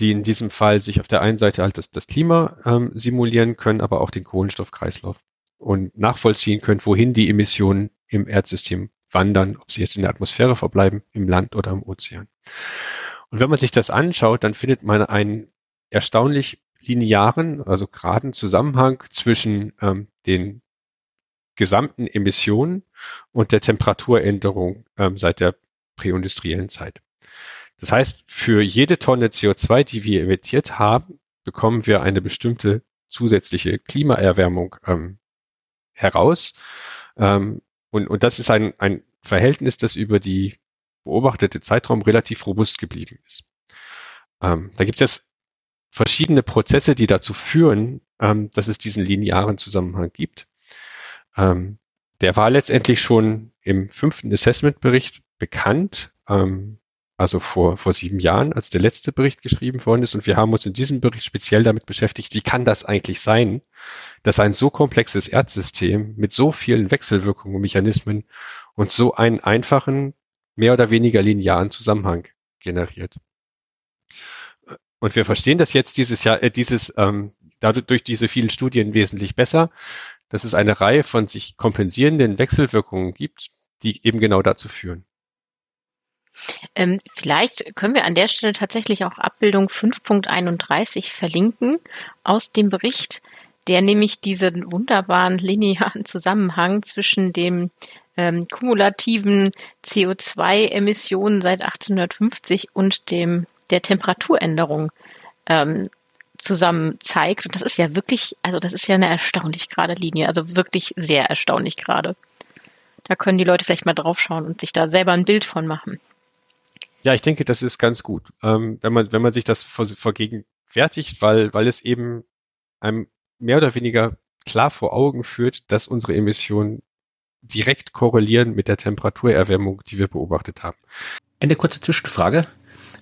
Speaker 4: die in diesem Fall sich auf der einen Seite halt das, das Klima ähm, simulieren können, aber auch den Kohlenstoffkreislauf und nachvollziehen können, wohin die Emissionen im Erdsystem wandern, ob sie jetzt in der Atmosphäre verbleiben, im Land oder im Ozean. Und wenn man sich das anschaut, dann findet man einen erstaunlich linearen, also geraden Zusammenhang zwischen ähm, den gesamten Emissionen und der Temperaturänderung ähm, seit der präindustriellen Zeit. Das heißt, für jede Tonne CO2, die wir emittiert haben, bekommen wir eine bestimmte zusätzliche Klimaerwärmung ähm, heraus. Ähm, und, und das ist ein, ein Verhältnis, das über die beobachtete Zeitraum relativ robust geblieben ist. Ähm, da gibt es verschiedene Prozesse, die dazu führen, ähm, dass es diesen linearen Zusammenhang gibt. Ähm, der war letztendlich schon im fünften Assessment-Bericht bekannt, ähm, also vor, vor sieben Jahren, als der letzte Bericht geschrieben worden ist. Und wir haben uns in diesem Bericht speziell damit beschäftigt, wie kann das eigentlich sein, dass ein so komplexes Erdsystem mit so vielen Wechselwirkungen und Mechanismen und so einen einfachen, mehr oder weniger linearen Zusammenhang generiert. Und wir verstehen das jetzt dieses Jahr, äh, dieses ähm, dadurch durch diese vielen Studien wesentlich besser, dass es eine Reihe von sich kompensierenden Wechselwirkungen gibt, die eben genau dazu führen.
Speaker 3: Ähm, vielleicht können wir an der Stelle tatsächlich auch Abbildung 5.31 verlinken aus dem Bericht, der nämlich diesen wunderbaren linearen Zusammenhang zwischen dem ähm, kumulativen CO2-Emissionen seit 1850 und dem der Temperaturänderung ähm, zusammen zeigt. Und das ist ja wirklich, also das ist ja eine erstaunlich gerade Linie, also wirklich sehr erstaunlich gerade. Da können die Leute vielleicht mal draufschauen und sich da selber ein Bild von machen.
Speaker 4: Ja, ich denke, das ist ganz gut, ähm, wenn man wenn man sich das vergegenwärtigt, weil weil es eben einem mehr oder weniger klar vor Augen führt, dass unsere Emissionen direkt korrelieren mit der Temperaturerwärmung, die wir beobachtet haben.
Speaker 2: Eine kurze Zwischenfrage.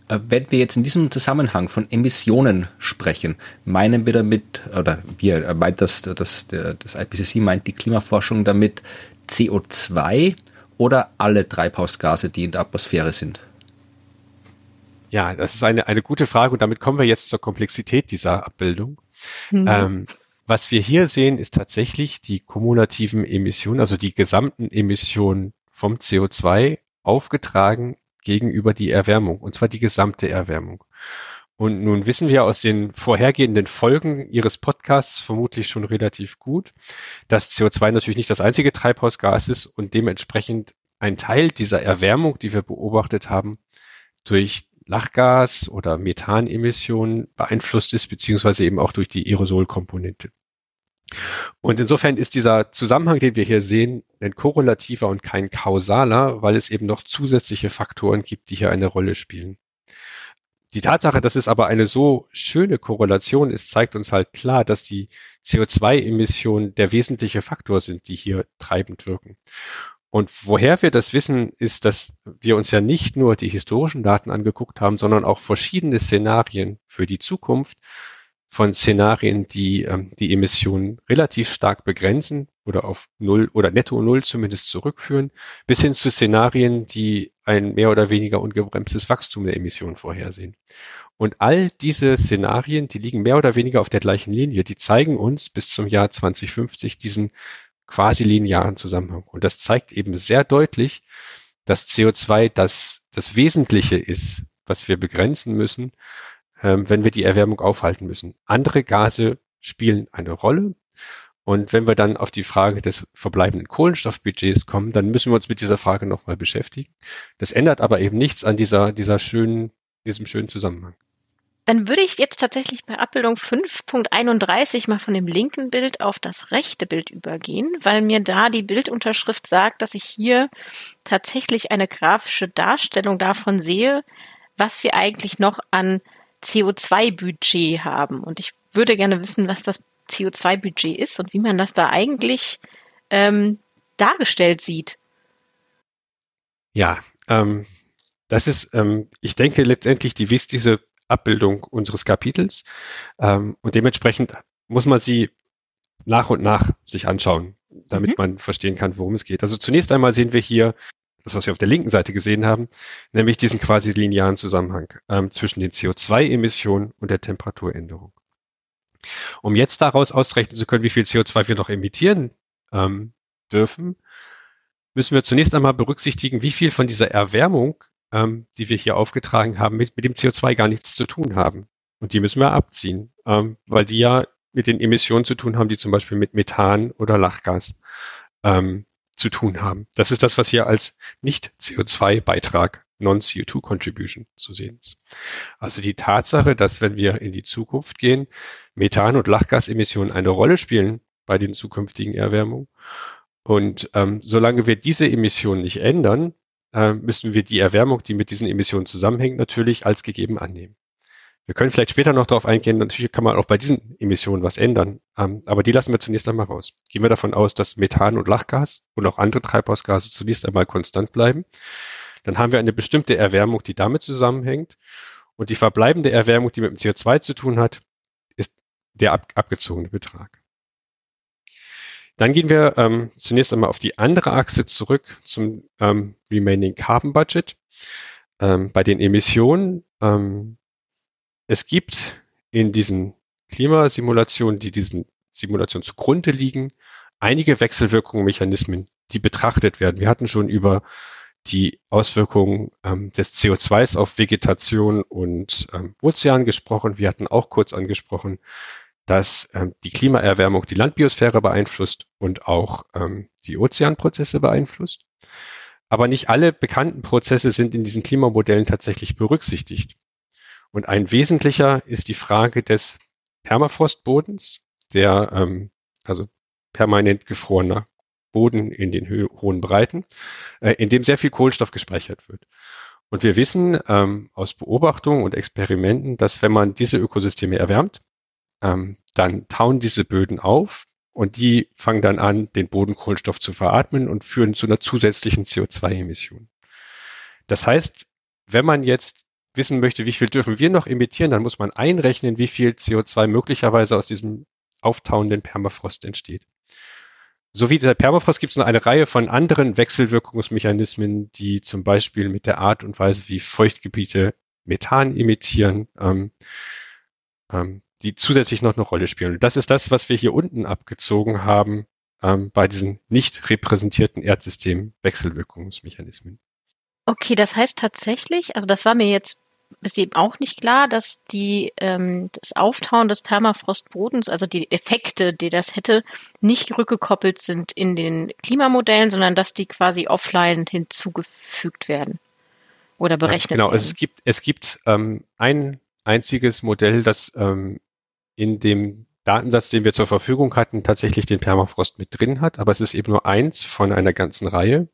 Speaker 2: Äh, wenn wir jetzt in diesem Zusammenhang von Emissionen sprechen, meinen wir damit, oder wir äh, meint das, das, das IPCC meint die Klimaforschung damit CO2 oder alle Treibhausgase, die in der Atmosphäre sind?
Speaker 4: Ja, das ist eine, eine gute Frage und damit kommen wir jetzt zur Komplexität dieser Abbildung. Mhm. Ähm, was wir hier sehen, ist tatsächlich die kumulativen Emissionen, also die gesamten Emissionen vom CO2 aufgetragen gegenüber die Erwärmung, und zwar die gesamte Erwärmung. Und nun wissen wir aus den vorhergehenden Folgen Ihres Podcasts vermutlich schon relativ gut, dass CO2 natürlich nicht das einzige Treibhausgas ist und dementsprechend ein Teil dieser Erwärmung, die wir beobachtet haben, durch Lachgas oder Methanemissionen beeinflusst ist, beziehungsweise eben auch durch die Aerosolkomponente. Und insofern ist dieser Zusammenhang, den wir hier sehen, ein korrelativer und kein kausaler, weil es eben noch zusätzliche Faktoren gibt, die hier eine Rolle spielen. Die Tatsache, dass es aber eine so schöne Korrelation ist, zeigt uns halt klar, dass die CO2-Emissionen der wesentliche Faktor sind, die hier treibend wirken. Und woher wir das wissen, ist, dass wir uns ja nicht nur die historischen Daten angeguckt haben, sondern auch verschiedene Szenarien für die Zukunft von Szenarien, die ähm, die Emissionen relativ stark begrenzen oder auf Null oder Netto Null zumindest zurückführen, bis hin zu Szenarien, die ein mehr oder weniger ungebremstes Wachstum der Emissionen vorhersehen. Und all diese Szenarien, die liegen mehr oder weniger auf der gleichen Linie, die zeigen uns bis zum Jahr 2050 diesen quasi linearen Zusammenhang. Und das zeigt eben sehr deutlich, dass CO2 das, das Wesentliche ist, was wir begrenzen müssen, ähm, wenn wir die Erwärmung aufhalten müssen. Andere Gase spielen eine Rolle. Und wenn wir dann auf die Frage des verbleibenden Kohlenstoffbudgets kommen, dann müssen wir uns mit dieser Frage nochmal beschäftigen. Das ändert aber eben nichts an dieser, dieser schönen, diesem schönen Zusammenhang.
Speaker 3: Dann würde ich jetzt tatsächlich bei Abbildung 5.31 mal von dem linken Bild auf das rechte Bild übergehen, weil mir da die Bildunterschrift sagt, dass ich hier tatsächlich eine grafische Darstellung davon sehe, was wir eigentlich noch an CO2-Budget haben. Und ich würde gerne wissen, was das CO2-Budget ist und wie man das da eigentlich ähm, dargestellt sieht.
Speaker 4: Ja, ähm, das ist, ähm, ich denke, letztendlich die wichtigste Abbildung unseres Kapitels. Ähm, und dementsprechend muss man sie nach und nach sich anschauen, damit mhm. man verstehen kann, worum es geht. Also zunächst einmal sehen wir hier das, was wir auf der linken Seite gesehen haben, nämlich diesen quasi linearen Zusammenhang ähm, zwischen den CO2-Emissionen und der Temperaturänderung. Um jetzt daraus ausrechnen zu können, wie viel CO2 wir noch emittieren ähm, dürfen, müssen wir zunächst einmal berücksichtigen, wie viel von dieser Erwärmung ähm, die wir hier aufgetragen haben, mit, mit dem CO2 gar nichts zu tun haben. Und die müssen wir abziehen, ähm, weil die ja mit den Emissionen zu tun haben, die zum Beispiel mit Methan oder Lachgas ähm, zu tun haben. Das ist das, was hier als Nicht-CO2-Beitrag, Non-CO2-Contribution zu sehen ist. Also die Tatsache, dass wenn wir in die Zukunft gehen, Methan- und Lachgasemissionen eine Rolle spielen bei den zukünftigen Erwärmungen. Und ähm, solange wir diese Emissionen nicht ändern, äh, müssen wir die Erwärmung, die mit diesen Emissionen zusammenhängt, natürlich als gegeben annehmen. Wir können vielleicht später noch darauf eingehen, natürlich kann man auch bei diesen Emissionen was ändern, ähm, aber die lassen wir zunächst einmal raus. Gehen wir davon aus, dass Methan und Lachgas und auch andere Treibhausgase zunächst einmal konstant bleiben. Dann haben wir eine bestimmte Erwärmung, die damit zusammenhängt. Und die verbleibende Erwärmung, die mit dem CO2 zu tun hat, ist der ab, abgezogene Betrag. Dann gehen wir ähm, zunächst einmal auf die andere Achse zurück zum ähm, Remaining Carbon Budget. Ähm, bei den Emissionen, ähm, es gibt in diesen Klimasimulationen, die diesen Simulationen zugrunde liegen, einige Wechselwirkungsmechanismen, die betrachtet werden. Wir hatten schon über die Auswirkungen ähm, des CO2s auf Vegetation und ähm, Ozean gesprochen. Wir hatten auch kurz angesprochen, dass ähm, die Klimaerwärmung die Landbiosphäre beeinflusst und auch ähm, die Ozeanprozesse beeinflusst. Aber nicht alle bekannten Prozesse sind in diesen Klimamodellen tatsächlich berücksichtigt. Und ein wesentlicher ist die Frage des Permafrostbodens, der ähm, also permanent gefrorener Boden in den hohen Breiten, äh, in dem sehr viel Kohlenstoff gespeichert wird. Und wir wissen ähm, aus Beobachtungen und Experimenten, dass wenn man diese Ökosysteme erwärmt, ähm, dann tauen diese Böden auf und die fangen dann an, den Bodenkohlenstoff zu veratmen und führen zu einer zusätzlichen CO2-Emission. Das heißt, wenn man jetzt wissen möchte, wie viel dürfen wir noch emittieren, dann muss man einrechnen, wie viel CO2 möglicherweise aus diesem auftauenden Permafrost entsteht. So wie der Permafrost gibt es noch eine Reihe von anderen Wechselwirkungsmechanismen, die zum Beispiel mit der Art und Weise, wie Feuchtgebiete Methan emittieren, ähm, ähm, die zusätzlich noch eine Rolle spielen. Und das ist das, was wir hier unten abgezogen haben ähm, bei diesen nicht repräsentierten Erdsystem-Wechselwirkungsmechanismen.
Speaker 3: Okay, das heißt tatsächlich, also das war mir jetzt bis eben auch nicht klar, dass die ähm, das Auftauen des Permafrostbodens, also die Effekte, die das hätte, nicht rückgekoppelt sind in den Klimamodellen, sondern dass die quasi offline hinzugefügt werden oder berechnet
Speaker 4: ja, genau,
Speaker 3: werden.
Speaker 4: Genau, es gibt es gibt ähm, ein einziges Modell, das ähm, in dem Datensatz, den wir zur Verfügung hatten, tatsächlich den Permafrost mit drin hat, aber es ist eben nur eins von einer ganzen Reihe.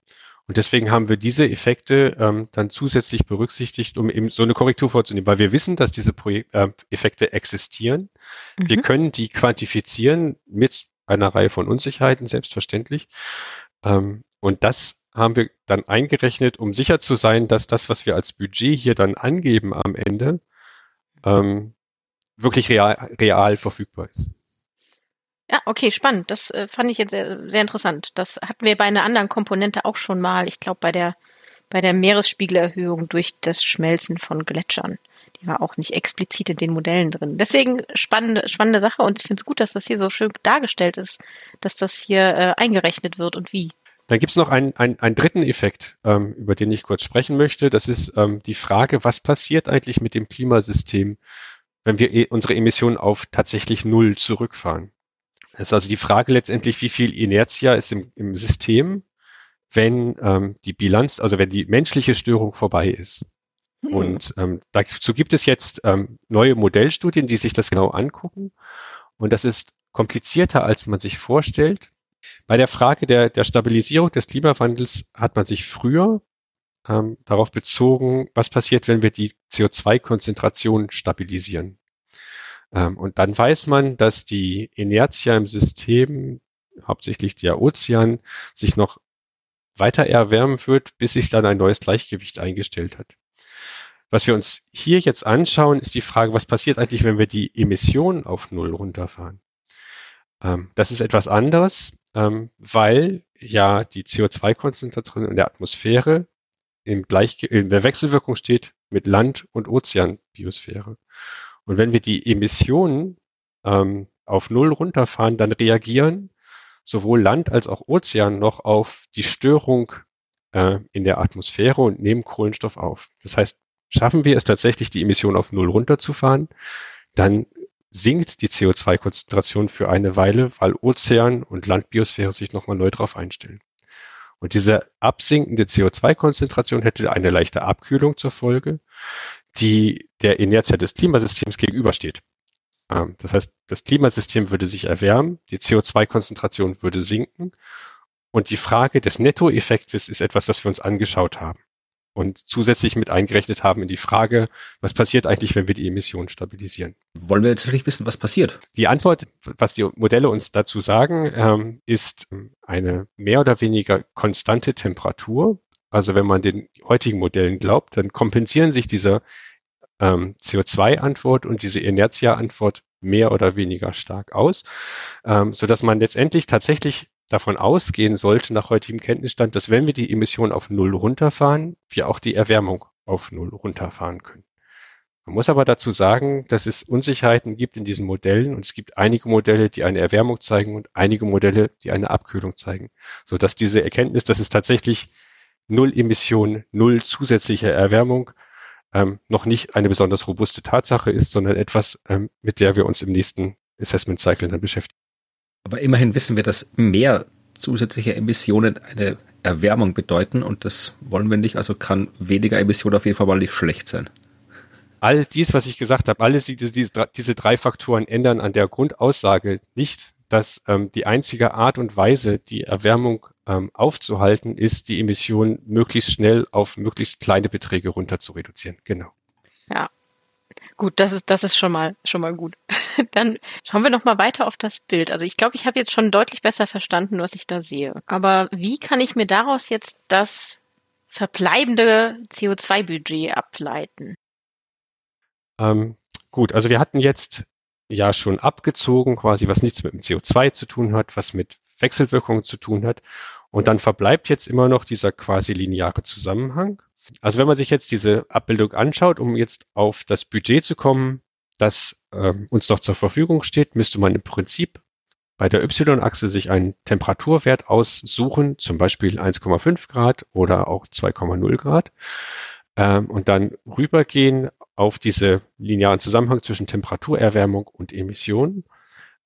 Speaker 4: Und deswegen haben wir diese Effekte ähm, dann zusätzlich berücksichtigt, um eben so eine Korrektur vorzunehmen, weil wir wissen, dass diese Projek äh, Effekte existieren. Mhm. Wir können die quantifizieren mit einer Reihe von Unsicherheiten, selbstverständlich. Ähm, und das haben wir dann eingerechnet, um sicher zu sein, dass das, was wir als Budget hier dann angeben am Ende, ähm, wirklich real, real verfügbar ist.
Speaker 3: Ja, okay, spannend. Das äh, fand ich jetzt sehr, sehr interessant. Das hatten wir bei einer anderen Komponente auch schon mal. Ich glaube, bei der, bei der Meeresspiegelerhöhung durch das Schmelzen von Gletschern. Die war auch nicht explizit in den Modellen drin. Deswegen spannende, spannende Sache und ich finde es gut, dass das hier so schön dargestellt ist, dass das hier äh, eingerechnet wird und wie.
Speaker 4: Dann gibt es noch einen, einen, einen dritten Effekt, ähm, über den ich kurz sprechen möchte. Das ist ähm, die Frage, was passiert eigentlich mit dem Klimasystem, wenn wir e unsere Emissionen auf tatsächlich Null zurückfahren. Das ist also die Frage letztendlich, wie viel Inertia ist im, im System, wenn ähm, die Bilanz, also wenn die menschliche Störung vorbei ist. Mhm. Und ähm, dazu gibt es jetzt ähm, neue Modellstudien, die sich das genau angucken. Und das ist komplizierter, als man sich vorstellt. Bei der Frage der, der Stabilisierung des Klimawandels hat man sich früher ähm, darauf bezogen, was passiert, wenn wir die CO2-Konzentration stabilisieren. Ähm, und dann weiß man, dass die Inertia im System, hauptsächlich der Ozean, sich noch weiter erwärmen wird, bis sich dann ein neues Gleichgewicht eingestellt hat. Was wir uns hier jetzt anschauen, ist die Frage, was passiert eigentlich, wenn wir die Emissionen auf Null runterfahren? Ähm, das ist etwas anderes, ähm, weil ja die CO2-Konzentration in der Atmosphäre im Gleich in der Wechselwirkung steht mit Land- und Ozeanbiosphäre. Und wenn wir die Emissionen ähm, auf Null runterfahren, dann reagieren sowohl Land als auch Ozean noch auf die Störung äh, in der Atmosphäre und nehmen Kohlenstoff auf. Das heißt, schaffen wir es tatsächlich, die Emissionen auf Null runterzufahren, dann sinkt die CO2-Konzentration für eine Weile, weil Ozean und Landbiosphäre sich nochmal neu drauf einstellen. Und diese absinkende CO2-Konzentration hätte eine leichte Abkühlung zur Folge die der Inertia des Klimasystems gegenübersteht. Ähm, das heißt, das Klimasystem würde sich erwärmen, die CO2-Konzentration würde sinken und die Frage des Nettoeffektes ist etwas, das wir uns angeschaut haben und zusätzlich mit eingerechnet haben in die Frage, was passiert eigentlich, wenn wir die Emissionen stabilisieren.
Speaker 2: Wollen wir jetzt wirklich wissen, was passiert?
Speaker 4: Die Antwort, was die Modelle uns dazu sagen, ähm, ist eine mehr oder weniger konstante Temperatur. Also wenn man den heutigen Modellen glaubt, dann kompensieren sich diese ähm, CO2-Antwort und diese Inertia-Antwort mehr oder weniger stark aus, ähm, so dass man letztendlich tatsächlich davon ausgehen sollte, nach heutigem Kenntnisstand, dass wenn wir die Emissionen auf Null runterfahren, wir auch die Erwärmung auf Null runterfahren können. Man muss aber dazu sagen, dass es Unsicherheiten gibt in diesen Modellen und es gibt einige Modelle, die eine Erwärmung zeigen und einige Modelle, die eine Abkühlung zeigen, so dass diese Erkenntnis, dass es tatsächlich Null Emission, Null zusätzliche Erwärmung ähm, noch nicht eine besonders robuste Tatsache ist, sondern etwas, ähm, mit der wir uns im nächsten Assessment Cycle dann beschäftigen.
Speaker 2: Aber immerhin wissen wir, dass mehr zusätzliche Emissionen eine Erwärmung bedeuten und das wollen wir nicht, also kann weniger Emission auf jeden Fall mal nicht schlecht sein.
Speaker 4: All dies, was ich gesagt habe, alles diese, diese, diese drei Faktoren ändern an der Grundaussage nicht, dass ähm, die einzige Art und Weise, die Erwärmung ähm, aufzuhalten, ist, die Emissionen möglichst schnell auf möglichst kleine Beträge runter zu reduzieren. Genau.
Speaker 3: Ja. Gut, das ist, das ist schon mal, schon mal gut. Dann schauen wir noch mal weiter auf das Bild. Also ich glaube, ich habe jetzt schon deutlich besser verstanden, was ich da sehe. Aber wie kann ich mir daraus jetzt das verbleibende CO2-Budget ableiten?
Speaker 4: Ähm, gut, also wir hatten jetzt ja schon abgezogen, quasi was nichts mit dem CO2 zu tun hat, was mit Wechselwirkungen zu tun hat. Und dann verbleibt jetzt immer noch dieser quasi lineare Zusammenhang. Also wenn man sich jetzt diese Abbildung anschaut, um jetzt auf das Budget zu kommen, das äh, uns noch zur Verfügung steht, müsste man im Prinzip bei der Y-Achse sich einen Temperaturwert aussuchen, zum Beispiel 1,5 Grad oder auch 2,0 Grad, ähm, und dann rübergehen auf diese linearen Zusammenhang zwischen Temperaturerwärmung und Emissionen.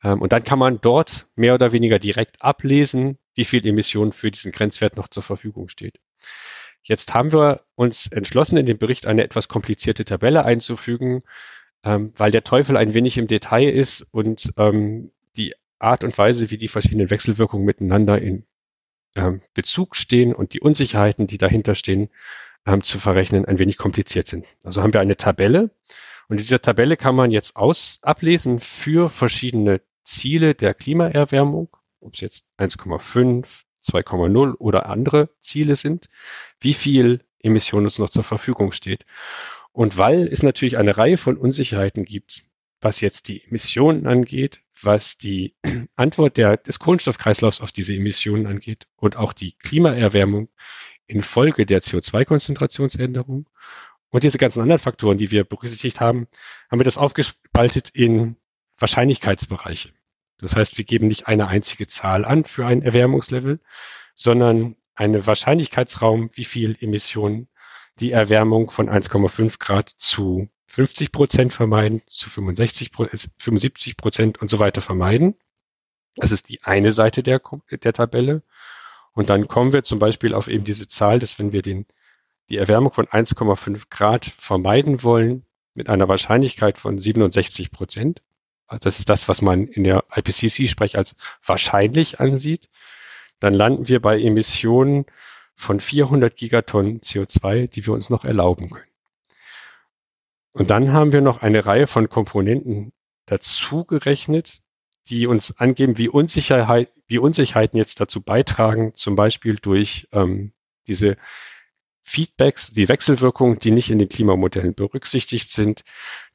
Speaker 4: Ähm, und dann kann man dort mehr oder weniger direkt ablesen, wie viel Emissionen für diesen Grenzwert noch zur Verfügung steht. Jetzt haben wir uns entschlossen, in dem Bericht eine etwas komplizierte Tabelle einzufügen, ähm, weil der Teufel ein wenig im Detail ist und ähm, die Art und Weise, wie die verschiedenen Wechselwirkungen miteinander in Bezug stehen und die Unsicherheiten, die dahinter stehen, zu verrechnen, ein wenig kompliziert sind. Also haben wir eine Tabelle und in dieser Tabelle kann man jetzt aus, ablesen für verschiedene Ziele der Klimaerwärmung, ob es jetzt 1,5, 2,0 oder andere Ziele sind, wie viel Emissionen uns noch zur Verfügung steht. Und weil es natürlich eine Reihe von Unsicherheiten gibt, was jetzt die Emissionen angeht, was die Antwort der, des Kohlenstoffkreislaufs auf diese Emissionen angeht und auch die Klimaerwärmung infolge der CO2-Konzentrationsänderung und diese ganzen anderen Faktoren, die wir berücksichtigt haben, haben wir das aufgespaltet in Wahrscheinlichkeitsbereiche. Das heißt, wir geben nicht eine einzige Zahl an für ein Erwärmungslevel, sondern eine Wahrscheinlichkeitsraum, wie viel Emissionen die Erwärmung von 1,5 Grad zu 50 Prozent vermeiden, zu 65, 75 Prozent und so weiter vermeiden. Das ist die eine Seite der, der Tabelle. Und dann kommen wir zum Beispiel auf eben diese Zahl, dass wenn wir den, die Erwärmung von 1,5 Grad vermeiden wollen, mit einer Wahrscheinlichkeit von 67 Prozent, das ist das, was man in der IPCC-Sprech als wahrscheinlich ansieht, dann landen wir bei Emissionen von 400 Gigatonnen CO2, die wir uns noch erlauben können. Und dann haben wir noch eine Reihe von Komponenten dazu gerechnet, die uns angeben, wie, Unsicherheit, wie Unsicherheiten jetzt dazu beitragen, zum Beispiel durch ähm, diese Feedbacks, die Wechselwirkungen, die nicht in den Klimamodellen berücksichtigt sind,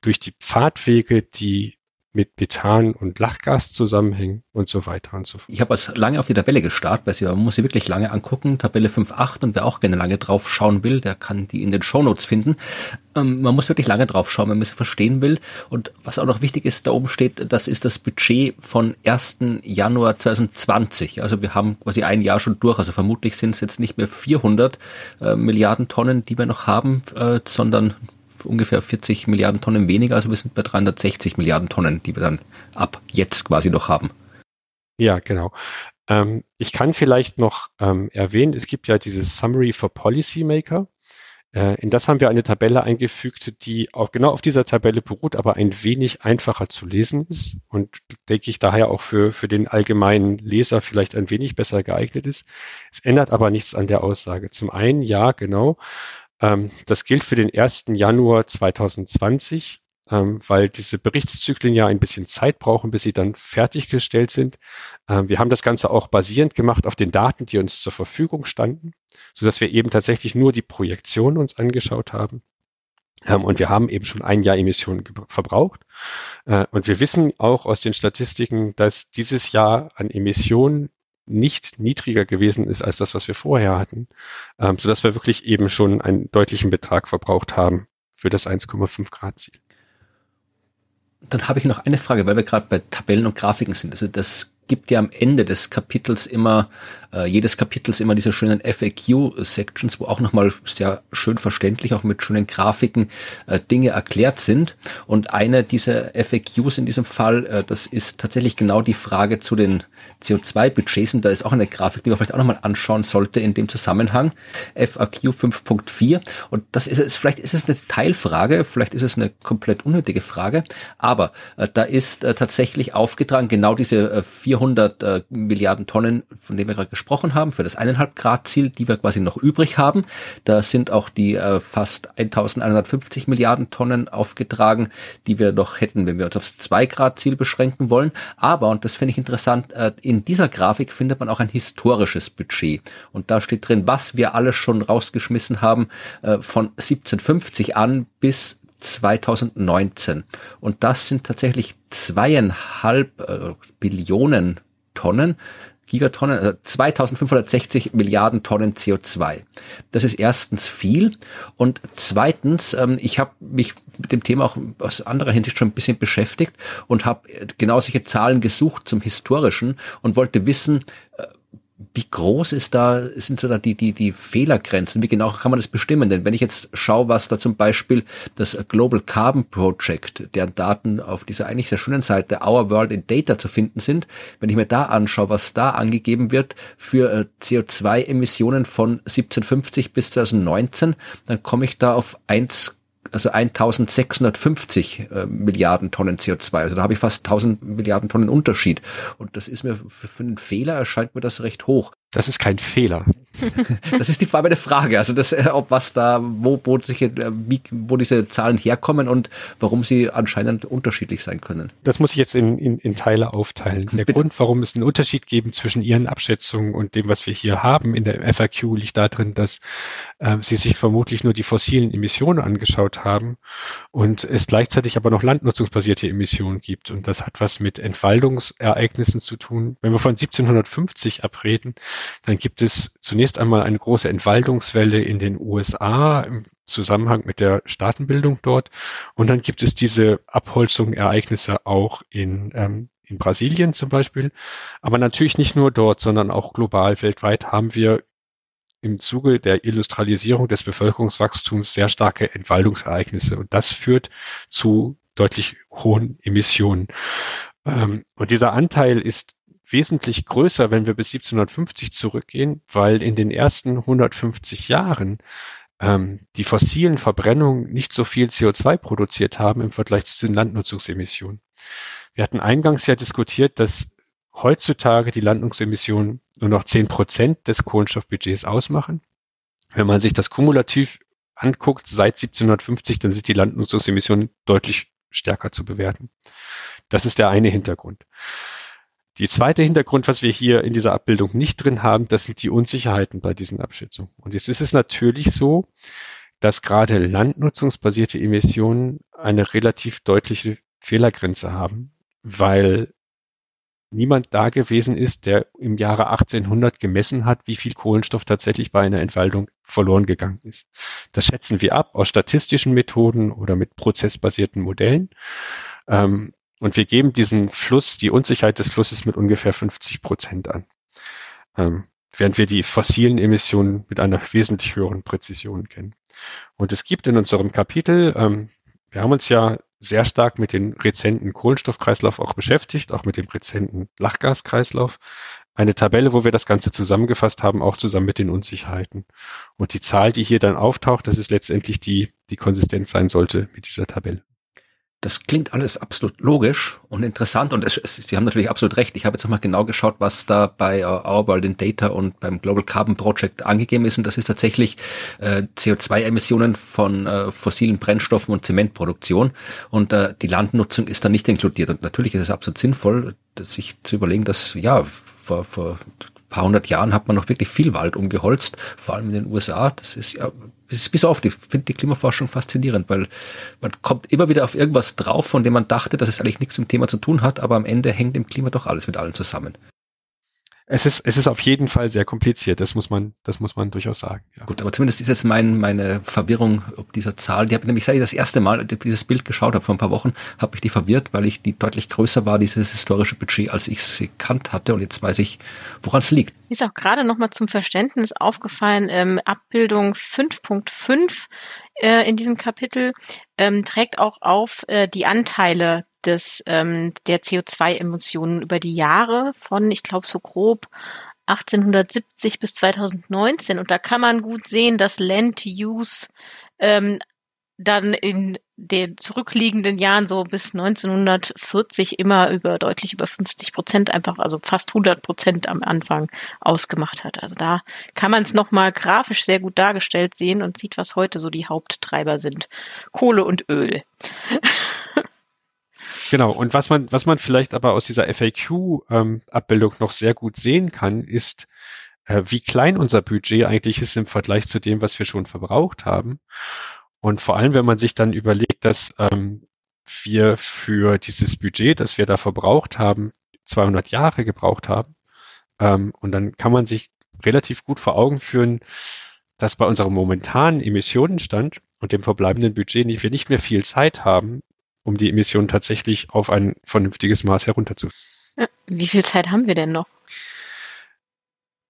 Speaker 4: durch die Pfadwege, die mit Methan und Lachgas zusammenhängen und so weiter und so fort.
Speaker 2: Ich habe also lange auf die Tabelle gestarrt, weil sie, man muss sie wirklich lange angucken. Tabelle 5.8 und wer auch gerne lange drauf schauen will, der kann die in den Shownotes finden. Ähm, man muss wirklich lange drauf schauen, wenn man sie verstehen will. Und was auch noch wichtig ist, da oben steht, das ist das Budget von 1. Januar 2020. Also wir haben quasi ein Jahr schon durch. Also vermutlich sind es jetzt nicht mehr 400 äh, Milliarden Tonnen, die wir noch haben, äh, sondern ungefähr 40 Milliarden Tonnen weniger. Also wir sind bei 360 Milliarden Tonnen, die wir dann ab jetzt quasi noch haben.
Speaker 4: Ja, genau. Ähm, ich kann vielleicht noch ähm, erwähnen, es gibt ja dieses Summary for Policymaker. Äh, in das haben wir eine Tabelle eingefügt, die auch genau auf dieser Tabelle beruht, aber ein wenig einfacher zu lesen ist und denke ich daher auch für, für den allgemeinen Leser vielleicht ein wenig besser geeignet ist. Es ändert aber nichts an der Aussage. Zum einen, ja, genau, ähm, das gilt für den 1. Januar 2020, ähm, weil diese Berichtszyklen ja ein bisschen Zeit brauchen, bis sie dann fertiggestellt sind. Ähm, wir haben das Ganze auch basierend gemacht auf den Daten, die uns zur Verfügung standen, so dass wir eben tatsächlich nur die Projektion uns angeschaut haben. und wir haben eben schon ein Jahr Emissionen verbraucht. Äh, und wir wissen auch aus den Statistiken, dass dieses Jahr an Emissionen nicht niedriger gewesen ist als das, was wir vorher hatten, ähm, sodass wir wirklich eben schon einen deutlichen Betrag verbraucht haben für das 1,5 Grad Ziel.
Speaker 2: Dann habe ich noch eine Frage, weil wir gerade bei Tabellen und Grafiken sind. Also das gibt ja am Ende des Kapitels immer, äh, jedes Kapitels immer diese schönen FAQ-Sections, wo auch nochmal sehr schön verständlich, auch mit schönen Grafiken äh, Dinge erklärt sind. Und eine dieser FAQs in diesem Fall, äh, das ist tatsächlich genau die Frage zu den CO2-Budgets. Und da ist auch eine Grafik, die man vielleicht auch nochmal anschauen sollte in dem Zusammenhang. FAQ 5.4. Und das ist es, vielleicht ist es eine Teilfrage, vielleicht ist es eine komplett unnötige Frage, aber äh, da ist äh, tatsächlich aufgetragen, genau diese äh, 400 äh, Milliarden Tonnen, von denen wir gerade gesprochen haben, für das eineinhalb Grad Ziel, die wir quasi noch übrig haben. Da sind auch die äh, fast 1150 Milliarden Tonnen aufgetragen, die wir noch hätten, wenn wir uns aufs zwei Grad Ziel beschränken wollen. Aber, und das finde ich interessant, äh, in dieser Grafik findet man auch ein historisches Budget. Und da steht drin, was wir alles schon rausgeschmissen haben, äh, von 1750 an bis 2019. Und das sind tatsächlich zweieinhalb äh, Billionen Tonnen. Gigatonnen, also 2560 Milliarden Tonnen CO2. Das ist erstens viel und zweitens, ähm, ich habe mich mit dem Thema auch aus anderer Hinsicht schon ein bisschen beschäftigt und habe genau solche Zahlen gesucht zum historischen und wollte wissen, äh, wie groß ist da, sind so da die, die, die Fehlergrenzen? Wie genau kann man das bestimmen? Denn wenn ich jetzt schaue, was da zum Beispiel das Global Carbon Project, deren Daten auf dieser eigentlich sehr schönen Seite Our World in Data zu finden sind, wenn ich mir da anschaue, was da angegeben wird für äh, CO2-Emissionen von 1750 bis 2019, dann komme ich da auf 1, also 1650 äh, Milliarden Tonnen CO2. Also da habe ich fast 1000 Milliarden Tonnen Unterschied. Und das ist mir für, für einen Fehler erscheint mir das recht hoch.
Speaker 4: Das ist kein Fehler.
Speaker 2: das ist die Frage der Frage. Also das, äh, ob was da, wo, wo, sich, äh, wie, wo diese Zahlen herkommen und warum sie anscheinend unterschiedlich sein können.
Speaker 4: Das muss ich jetzt in, in, in Teile aufteilen. Der Bitte. Grund, warum es einen Unterschied geben zwischen Ihren Abschätzungen und dem, was wir hier haben in der FAQ, liegt darin, dass äh, Sie sich vermutlich nur die fossilen Emissionen angeschaut haben und es gleichzeitig aber noch landnutzungsbasierte Emissionen gibt. Und das hat was mit Entwaldungsereignissen zu tun. Wenn wir von 1750 abreden, dann gibt es zunächst einmal eine große Entwaldungswelle in den USA im Zusammenhang mit der Staatenbildung dort. Und dann gibt es diese Abholzung-Ereignisse auch in, ähm, in Brasilien zum Beispiel. Aber natürlich nicht nur dort, sondern auch global weltweit haben wir im Zuge der Industrialisierung des Bevölkerungswachstums sehr starke Entwaldungsereignisse. Und das führt zu deutlich hohen Emissionen. Ähm, und dieser Anteil ist wesentlich größer, wenn wir bis 1750 zurückgehen, weil in den ersten 150 Jahren ähm, die fossilen Verbrennungen nicht so viel CO2 produziert haben im Vergleich zu den Landnutzungsemissionen. Wir hatten eingangs ja diskutiert, dass heutzutage die Landnutzungsemissionen nur noch 10 Prozent des Kohlenstoffbudgets ausmachen. Wenn man sich das kumulativ anguckt, seit 1750, dann sind die Landnutzungsemissionen deutlich stärker zu bewerten. Das ist der eine Hintergrund. Die zweite Hintergrund, was wir hier in dieser Abbildung nicht drin haben, das sind die Unsicherheiten bei diesen Abschätzungen. Und jetzt ist es natürlich so, dass gerade landnutzungsbasierte Emissionen eine relativ deutliche Fehlergrenze haben, weil niemand da gewesen ist, der im Jahre 1800 gemessen hat, wie viel Kohlenstoff tatsächlich bei einer Entwaldung verloren gegangen ist. Das schätzen wir ab aus statistischen Methoden oder mit prozessbasierten Modellen. Ähm, und wir geben diesen Fluss, die Unsicherheit des Flusses mit ungefähr 50 Prozent an. Ähm, während wir die fossilen Emissionen mit einer wesentlich höheren Präzision kennen. Und es gibt in unserem Kapitel, ähm, wir haben uns ja sehr stark mit dem rezenten Kohlenstoffkreislauf auch beschäftigt, auch mit dem rezenten Lachgaskreislauf. Eine Tabelle, wo wir das Ganze zusammengefasst haben, auch zusammen mit den Unsicherheiten. Und die Zahl, die hier dann auftaucht, das ist letztendlich die, die konsistent sein sollte mit dieser Tabelle.
Speaker 2: Das klingt alles absolut logisch und interessant und es, es, Sie haben natürlich absolut recht. Ich habe jetzt nochmal genau geschaut, was da bei Our World in Data und beim Global Carbon Project angegeben ist und das ist tatsächlich äh, CO2-Emissionen von äh, fossilen Brennstoffen und Zementproduktion und äh, die Landnutzung ist da nicht inkludiert und natürlich ist es absolut sinnvoll, sich zu überlegen, dass ja vor, vor paar hundert Jahren hat man noch wirklich viel Wald umgeholzt, vor allem in den USA. Das ist ja bis, bis oft, ich finde die Klimaforschung faszinierend, weil man kommt immer wieder auf irgendwas drauf, von dem man dachte, dass es eigentlich nichts mit dem Thema zu tun hat, aber am Ende hängt im Klima doch alles mit allem zusammen.
Speaker 4: Es ist, es ist auf jeden Fall sehr kompliziert, das muss man, das muss man durchaus sagen.
Speaker 2: Ja. Gut, aber zumindest ist jetzt mein, meine Verwirrung ob dieser Zahl, die habe ich nämlich, seit ich das erste Mal dieses Bild geschaut habe vor ein paar Wochen, habe ich die verwirrt, weil ich die deutlich größer war, dieses historische Budget, als ich es gekannt hatte und jetzt weiß ich, woran es liegt.
Speaker 3: Mir ist auch gerade nochmal zum Verständnis aufgefallen, ähm, Abbildung 5.5 äh, in diesem Kapitel ähm, trägt auch auf äh, die Anteile des, ähm, der CO2-Emissionen über die Jahre von, ich glaube, so grob 1870 bis 2019. Und da kann man gut sehen, dass Land Use ähm, dann in den zurückliegenden Jahren so bis 1940 immer über deutlich über 50 Prozent einfach, also fast 100 Prozent am Anfang ausgemacht hat. Also da kann man es nochmal grafisch sehr gut dargestellt sehen und sieht, was heute so die Haupttreiber sind. Kohle und Öl.
Speaker 4: Genau, und was man, was man vielleicht aber aus dieser FAQ-Abbildung ähm, noch sehr gut sehen kann, ist, äh, wie klein unser Budget eigentlich ist im Vergleich zu dem, was wir schon verbraucht haben. Und vor allem, wenn man sich dann überlegt, dass ähm, wir für dieses Budget, das wir da verbraucht haben, 200 Jahre gebraucht haben, Ähm, und dann kann man sich relativ gut vor Augen führen, dass bei unserem momentanen Emissionenstand und dem verbleibenden Budget nicht, wir nicht mehr viel Zeit haben, um die Emissionen tatsächlich auf ein vernünftiges Maß herunterzuführen.
Speaker 3: Wie viel Zeit haben wir denn noch?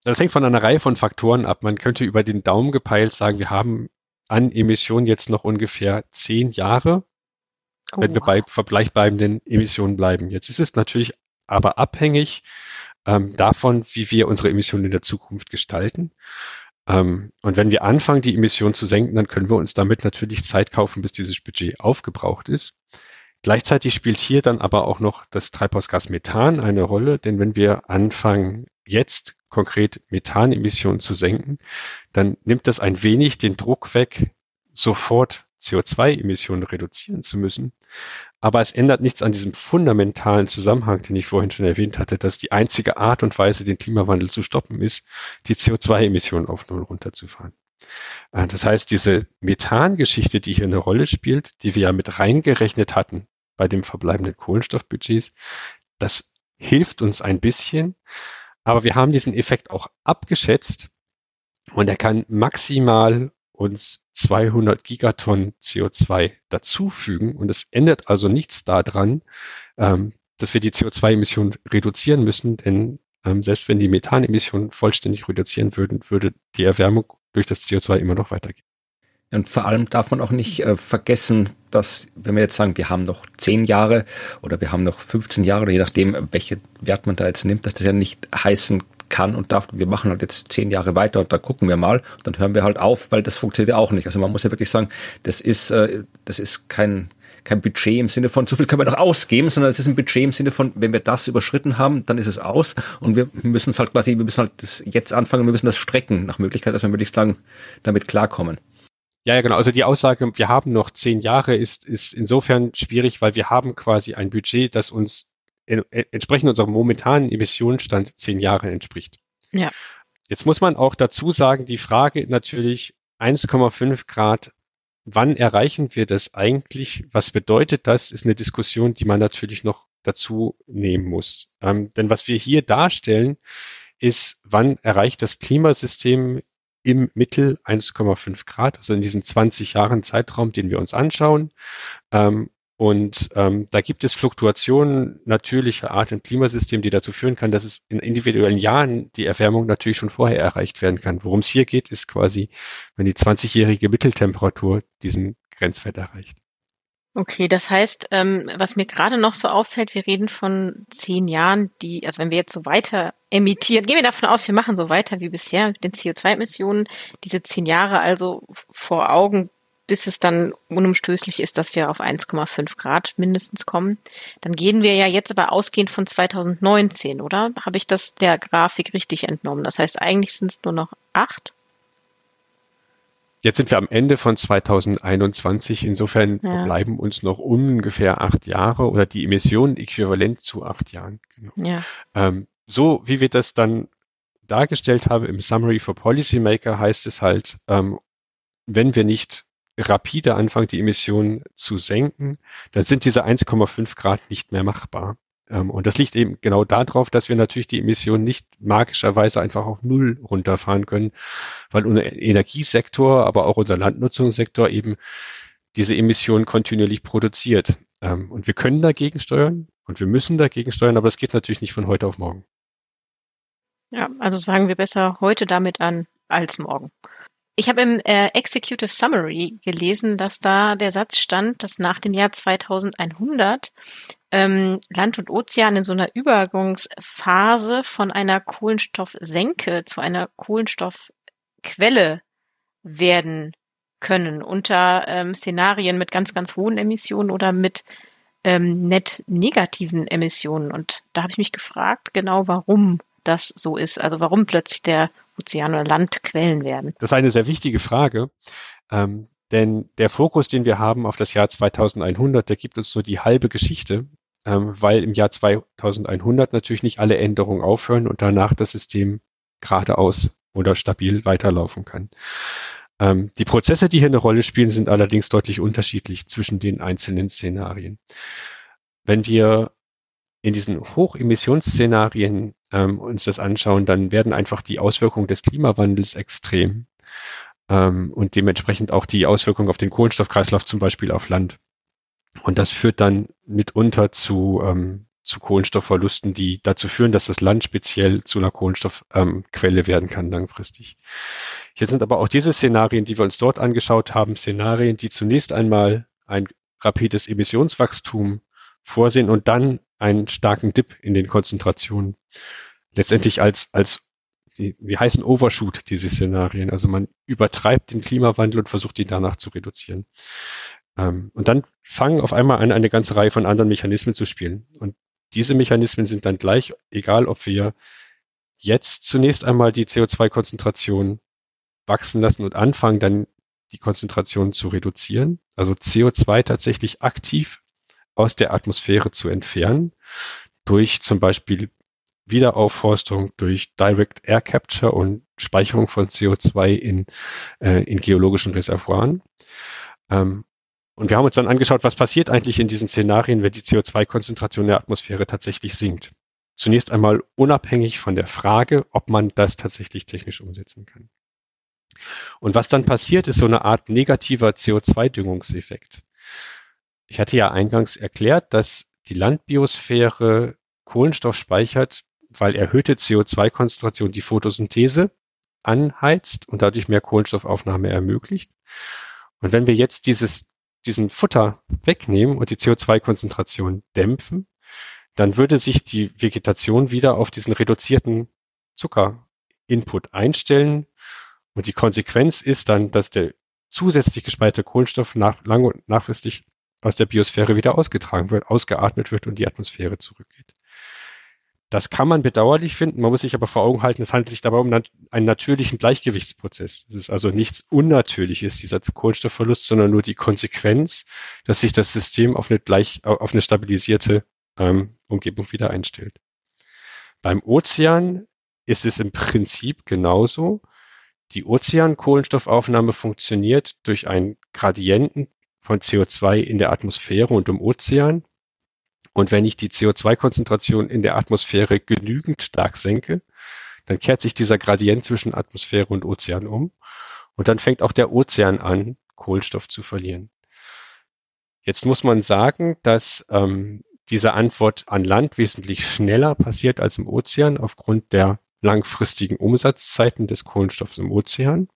Speaker 4: Das hängt von einer Reihe von Faktoren ab. Man könnte über den Daumen gepeilt sagen, wir haben an Emissionen jetzt noch ungefähr zehn Jahre, oh. wenn wir bei vergleichbleibenden Emissionen bleiben. Jetzt ist es natürlich aber abhängig ähm, davon, wie wir unsere Emissionen in der Zukunft gestalten. Ähm, und wenn wir anfangen, die Emissionen zu senken, dann können wir uns damit natürlich Zeit kaufen, bis dieses Budget aufgebraucht ist. Gleichzeitig spielt hier dann aber auch noch das Treibhausgas Methan eine Rolle, denn wenn wir anfangen, jetzt konkret Methanemissionen zu senken, dann nimmt das ein wenig den Druck weg, sofort CO2-Emissionen reduzieren zu müssen. Aber es ändert nichts an diesem fundamentalen Zusammenhang, den ich vorhin schon erwähnt hatte, dass die einzige Art und Weise, den Klimawandel zu stoppen, ist, die CO2-Emissionen auf Null runterzufahren. Äh, das heißt, diese Methangeschichte, die hier eine Rolle spielt, die wir ja mit reingerechnet hatten bei dem verbleibenden Kohlenstoffbudgets, das hilft uns ein bisschen. Aber wir haben diesen Effekt auch abgeschätzt und er kann maximal uns 200 Gigatonnen CO2 dazufügen und es ändert also nichts daran, ähm, dass wir die CO2-Emissionen reduzieren müssen, denn ähm, selbst wenn die Methanemissionen vollständig reduzieren würden, würde die Erwärmung durch das CO2 immer noch weitergehen.
Speaker 2: Und vor allem darf man auch nicht äh, vergessen, dass, wenn wir jetzt sagen, wir haben noch zehn Jahre oder wir haben noch 15 Jahre, oder je nachdem, welche Wert man da jetzt nimmt, dass das ja nicht heißen kann und darf, wir machen halt jetzt zehn Jahre weiter und da gucken wir mal, dann hören wir halt auf, weil das funktioniert ja auch nicht. Also man muss ja wirklich sagen, das ist, äh, das ist kein, kein Budget im Sinne von, so viel können wir noch ausgeben, sondern es ist ein Budget im Sinne von, wenn wir das überschritten haben, dann ist es aus und wir müssen es halt quasi, wir müssen halt das jetzt anfangen, wir müssen das strecken nach Möglichkeit, dass wir möglichst lang damit klarkommen.
Speaker 4: Ja, ja, genau. Also die Aussage, wir haben noch zehn Jahre, ist, ist insofern schwierig, weil wir haben quasi ein Budget, das uns entsprechend unserem momentanen Emissionsstand zehn Jahre entspricht.
Speaker 3: Ja.
Speaker 4: Jetzt muss man auch dazu sagen, die Frage natürlich 1,5 Grad, wann erreichen wir das eigentlich? Was bedeutet das? Ist eine Diskussion, die man natürlich noch dazu nehmen muss. Ähm, denn was wir hier darstellen, ist, wann erreicht das Klimasystem im Mittel 1,5 Grad, also in diesen 20 Jahren Zeitraum, den wir uns anschauen. Ähm, und ähm, da gibt es Fluktuationen natürlicher Art im Klimasystem, die dazu führen kann, dass es in individuellen Jahren die Erwärmung natürlich schon vorher erreicht werden kann. Worum es hier geht, ist quasi, wenn die 20-jährige Mitteltemperatur diesen Grenzwert erreicht.
Speaker 3: Okay, das heißt, ähm, was mir gerade noch so auffällt, wir reden von zehn Jahren, die, also wenn wir jetzt so weiter emittieren, gehen wir davon aus, wir machen so weiter wie bisher mit den CO2-Emissionen, diese zehn Jahre also vor Augen, bis es dann unumstößlich ist, dass wir auf 1,5 Grad mindestens kommen. Dann gehen wir ja jetzt aber ausgehend von 2019, oder? Habe ich das der Grafik richtig entnommen? Das heißt, eigentlich sind es nur noch acht?
Speaker 4: Jetzt sind wir am Ende von 2021. Insofern ja. bleiben uns noch ungefähr acht Jahre oder die Emissionen äquivalent zu acht Jahren.
Speaker 3: Genau. Ja.
Speaker 4: Ähm, so wie wir das dann dargestellt haben im Summary for Policymaker heißt es halt, ähm, wenn wir nicht rapide anfangen, die Emissionen zu senken, dann sind diese 1,5 Grad nicht mehr machbar. Ähm, und das liegt eben genau darauf, dass wir natürlich die Emissionen nicht magischerweise einfach auf Null runterfahren können, weil unser Energiesektor, aber auch unser Landnutzungssektor eben diese Emissionen kontinuierlich produziert. Ähm, und wir können dagegen steuern und wir müssen dagegen steuern, aber es geht natürlich nicht von heute auf morgen.
Speaker 3: Ja, also sagen wir besser heute damit an als morgen. Ich habe im äh, Executive Summary gelesen, dass da der Satz stand, dass nach dem Jahr 2100 ähm, Land und Ozean in so einer Übergangsphase von einer Kohlenstoffsenke zu einer Kohlenstoffquelle werden können unter ähm, Szenarien mit ganz, ganz hohen Emissionen oder mit ähm, net negativen Emissionen. Und da habe ich mich gefragt, genau warum das so ist. Also warum plötzlich der Ozean oder Land Quellen werden.
Speaker 4: Das ist eine sehr wichtige Frage. Ähm, denn der Fokus, den wir haben auf das Jahr 2100, der gibt uns nur die halbe Geschichte ähm, weil im Jahr 2100 natürlich nicht alle Änderungen aufhören und danach das System geradeaus oder stabil weiterlaufen kann. Ähm, die Prozesse, die hier eine Rolle spielen, sind allerdings deutlich unterschiedlich zwischen den einzelnen Szenarien. Wenn wir in diesen Hochemissionsszenarien ähm, uns das anschauen, dann werden einfach die Auswirkungen des Klimawandels extrem ähm, und dementsprechend auch die Auswirkungen auf den Kohlenstoffkreislauf zum Beispiel auf Land. Und das führt dann mitunter zu, ähm, zu Kohlenstoffverlusten, die dazu führen, dass das Land speziell zu einer Kohlenstoffquelle ähm, werden kann langfristig. Jetzt sind aber auch diese Szenarien, die wir uns dort angeschaut haben, Szenarien, die zunächst einmal ein rapides Emissionswachstum vorsehen und dann einen starken Dip in den Konzentrationen. Letztendlich als, als die, die heißen Overshoot, diese Szenarien. Also man übertreibt den Klimawandel und versucht ihn danach zu reduzieren. Ähm, und dann fangen auf einmal an, eine ganze Reihe von anderen Mechanismen zu spielen. Und diese Mechanismen sind dann gleich, egal ob wir jetzt zunächst einmal die CO2-Konzentration wachsen lassen und anfangen, dann die Konzentration zu reduzieren, also CO2 tatsächlich aktiv aus der Atmosphäre zu entfernen, durch zum Beispiel Wiederaufforstung, durch Direct Air Capture und Speicherung von CO2 in, äh, in geologischen Reservoiren. Ähm, und wir haben uns dann angeschaut, was passiert eigentlich in diesen Szenarien, wenn die CO2-Konzentration der Atmosphäre tatsächlich sinkt. Zunächst einmal unabhängig von der Frage, ob man das tatsächlich technisch umsetzen kann. Und was dann passiert, ist so eine Art negativer CO2-Düngungseffekt. Ich hatte ja eingangs erklärt, dass die Landbiosphäre Kohlenstoff speichert, weil erhöhte CO2-Konzentration die Photosynthese anheizt und dadurch mehr Kohlenstoffaufnahme ermöglicht. Und wenn wir jetzt dieses, diesen Futter wegnehmen und die CO2-Konzentration dämpfen, dann würde sich die Vegetation wieder auf diesen reduzierten Zucker-Input einstellen. Und die Konsequenz ist dann, dass der zusätzlich gespeicherte Kohlenstoff nach, lang und nachfristig aus der Biosphäre wieder ausgetragen wird, ausgeatmet wird und die Atmosphäre zurückgeht. Das kann man bedauerlich finden. Man muss sich aber vor Augen halten, es handelt sich dabei um einen natürlichen Gleichgewichtsprozess. Es ist also nichts Unnatürliches, dieser Kohlenstoffverlust, sondern nur die Konsequenz, dass sich das System auf eine, gleich, auf eine stabilisierte ähm, Umgebung wieder einstellt. Beim Ozean ist es im Prinzip genauso. Die Ozeankohlenstoffaufnahme funktioniert durch einen Gradienten von CO2 in der Atmosphäre und im Ozean. Und wenn ich die CO2-Konzentration in der Atmosphäre genügend stark senke, dann kehrt sich dieser Gradient zwischen Atmosphäre und Ozean um. Und dann fängt auch der Ozean an, Kohlenstoff zu verlieren. Jetzt muss man sagen, dass ähm, diese Antwort an Land wesentlich schneller passiert als im Ozean aufgrund der langfristigen Umsatzzeiten des Kohlenstoffs im Ozean.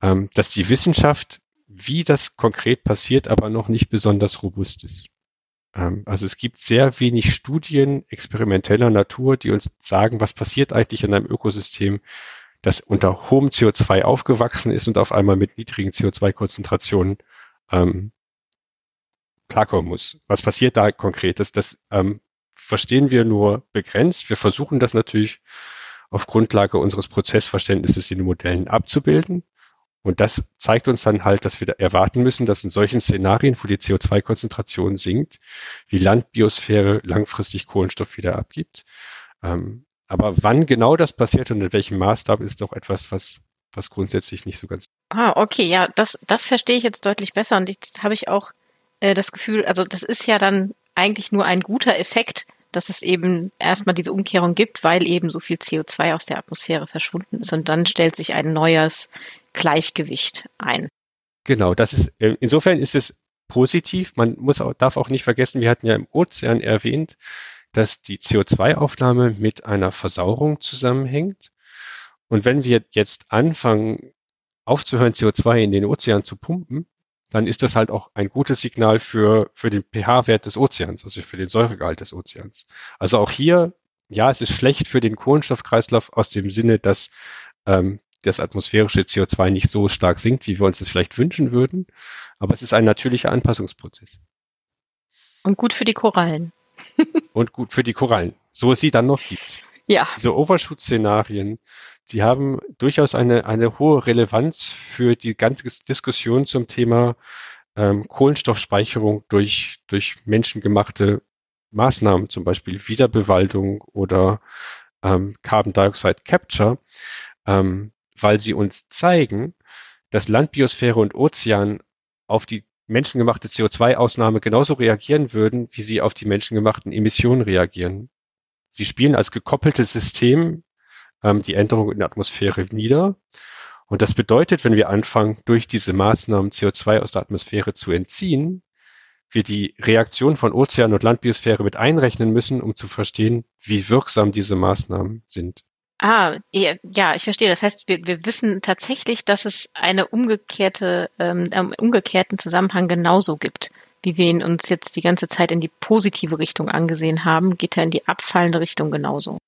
Speaker 4: Ähm, dass die Wissenschaft wie das konkret passiert, aber noch nicht besonders robust ist. Ähm, also es gibt sehr wenig Studien experimenteller Natur, die uns sagen, was passiert eigentlich in einem Ökosystem, das unter hohem CO2 aufgewachsen ist und auf einmal mit niedrigen CO2-Konzentrationen ähm, klarkommen muss. Was passiert da konkret? Das, das ähm, verstehen wir nur begrenzt. Wir versuchen das natürlich auf Grundlage unseres Prozessverständnisses in den Modellen abzubilden. Und das zeigt uns dann halt, dass wir erwarten müssen, dass in solchen Szenarien, wo die CO2-Konzentration sinkt, die Landbiosphäre langfristig Kohlenstoff wieder abgibt. Ähm, aber wann genau das passiert und in welchem Maßstab ist doch etwas, was, was grundsätzlich nicht so ganz.
Speaker 3: Ah, okay, ja, das, das verstehe ich jetzt deutlich besser und jetzt habe ich auch äh, das Gefühl, also das ist ja dann eigentlich nur ein guter Effekt, dass es eben erstmal diese Umkehrung gibt, weil eben so viel CO2 aus der Atmosphäre verschwunden ist und dann stellt sich ein neues Gleichgewicht ein.
Speaker 4: Genau, das ist, äh, insofern ist es positiv. Man muss auch, darf auch nicht vergessen, wir hatten ja im Ozean erwähnt, dass die CO2-Aufnahme mit einer Versauerung zusammenhängt. Und wenn wir jetzt anfangen, aufzuhören, CO2 in den Ozean zu pumpen, dann ist das halt auch ein gutes Signal für, für den pH-Wert des Ozeans, also für den Säuregehalt des Ozeans. Also auch hier, ja, es ist schlecht für den Kohlenstoffkreislauf aus dem Sinne, dass ähm, das atmosphärische CO2 nicht so stark sinkt, wie wir uns das vielleicht wünschen würden. Aber es ist ein natürlicher Anpassungsprozess.
Speaker 3: Und gut für die Korallen.
Speaker 4: Und gut für die Korallen. So es sie dann noch gibt.
Speaker 3: Ja.
Speaker 4: Diese Overshoot-Szenarien, die haben durchaus eine, eine hohe Relevanz für die ganze Diskussion zum Thema ähm, Kohlenstoffspeicherung durch, durch menschengemachte Maßnahmen, zum Beispiel Wiederbewaldung oder ähm, Carbon Dioxide Capture. Ähm, weil sie uns zeigen, dass Landbiosphäre und Ozean auf die menschengemachte CO2-Ausnahme genauso reagieren würden, wie sie auf die menschengemachten Emissionen reagieren. Sie spielen als gekoppeltes System ähm, die Änderung in der Atmosphäre nieder. Und das bedeutet, wenn wir anfangen, durch diese Maßnahmen CO2 aus der Atmosphäre zu entziehen, wir die Reaktion von Ozean und Landbiosphäre mit einrechnen müssen, um zu verstehen, wie wirksam diese Maßnahmen sind.
Speaker 3: Ah, ja, ich verstehe. Das heißt, wir, wir wissen tatsächlich, dass es eine umgekehrte, ähm, umgekehrten Zusammenhang genauso gibt, wie wir ihn uns jetzt die ganze Zeit in die positive Richtung angesehen haben, geht er in die abfallende Richtung genauso.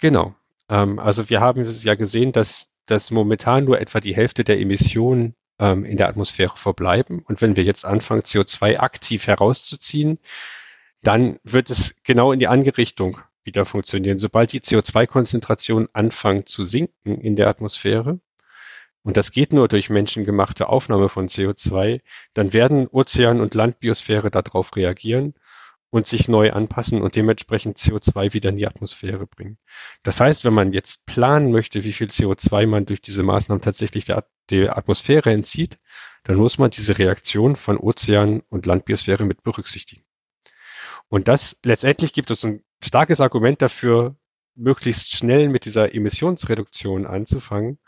Speaker 4: Genau. Ähm, also wir haben ja gesehen, dass, dass momentan nur etwa die Hälfte der Emissionen ähm, in der Atmosphäre verbleiben. Und wenn wir jetzt anfangen, CO2 aktiv herauszuziehen, dann wird es genau in die andere Richtung wieder funktionieren. Sobald die CO2-Konzentrationen anfangen zu sinken in der Atmosphäre, und das geht nur durch menschengemachte Aufnahme von CO2, dann werden Ozean und Landbiosphäre darauf reagieren und sich neu anpassen und dementsprechend CO2 wieder in die Atmosphäre bringen. Das heißt, wenn man jetzt planen möchte, wie viel CO2 man durch diese Maßnahmen tatsächlich der, der Atmosphäre entzieht, dann muss man diese Reaktion von Ozean und Landbiosphäre mit berücksichtigen. Und das letztendlich gibt es ein starkes Argument dafür, möglichst schnell mit dieser Emissionsreduktion anzufangen,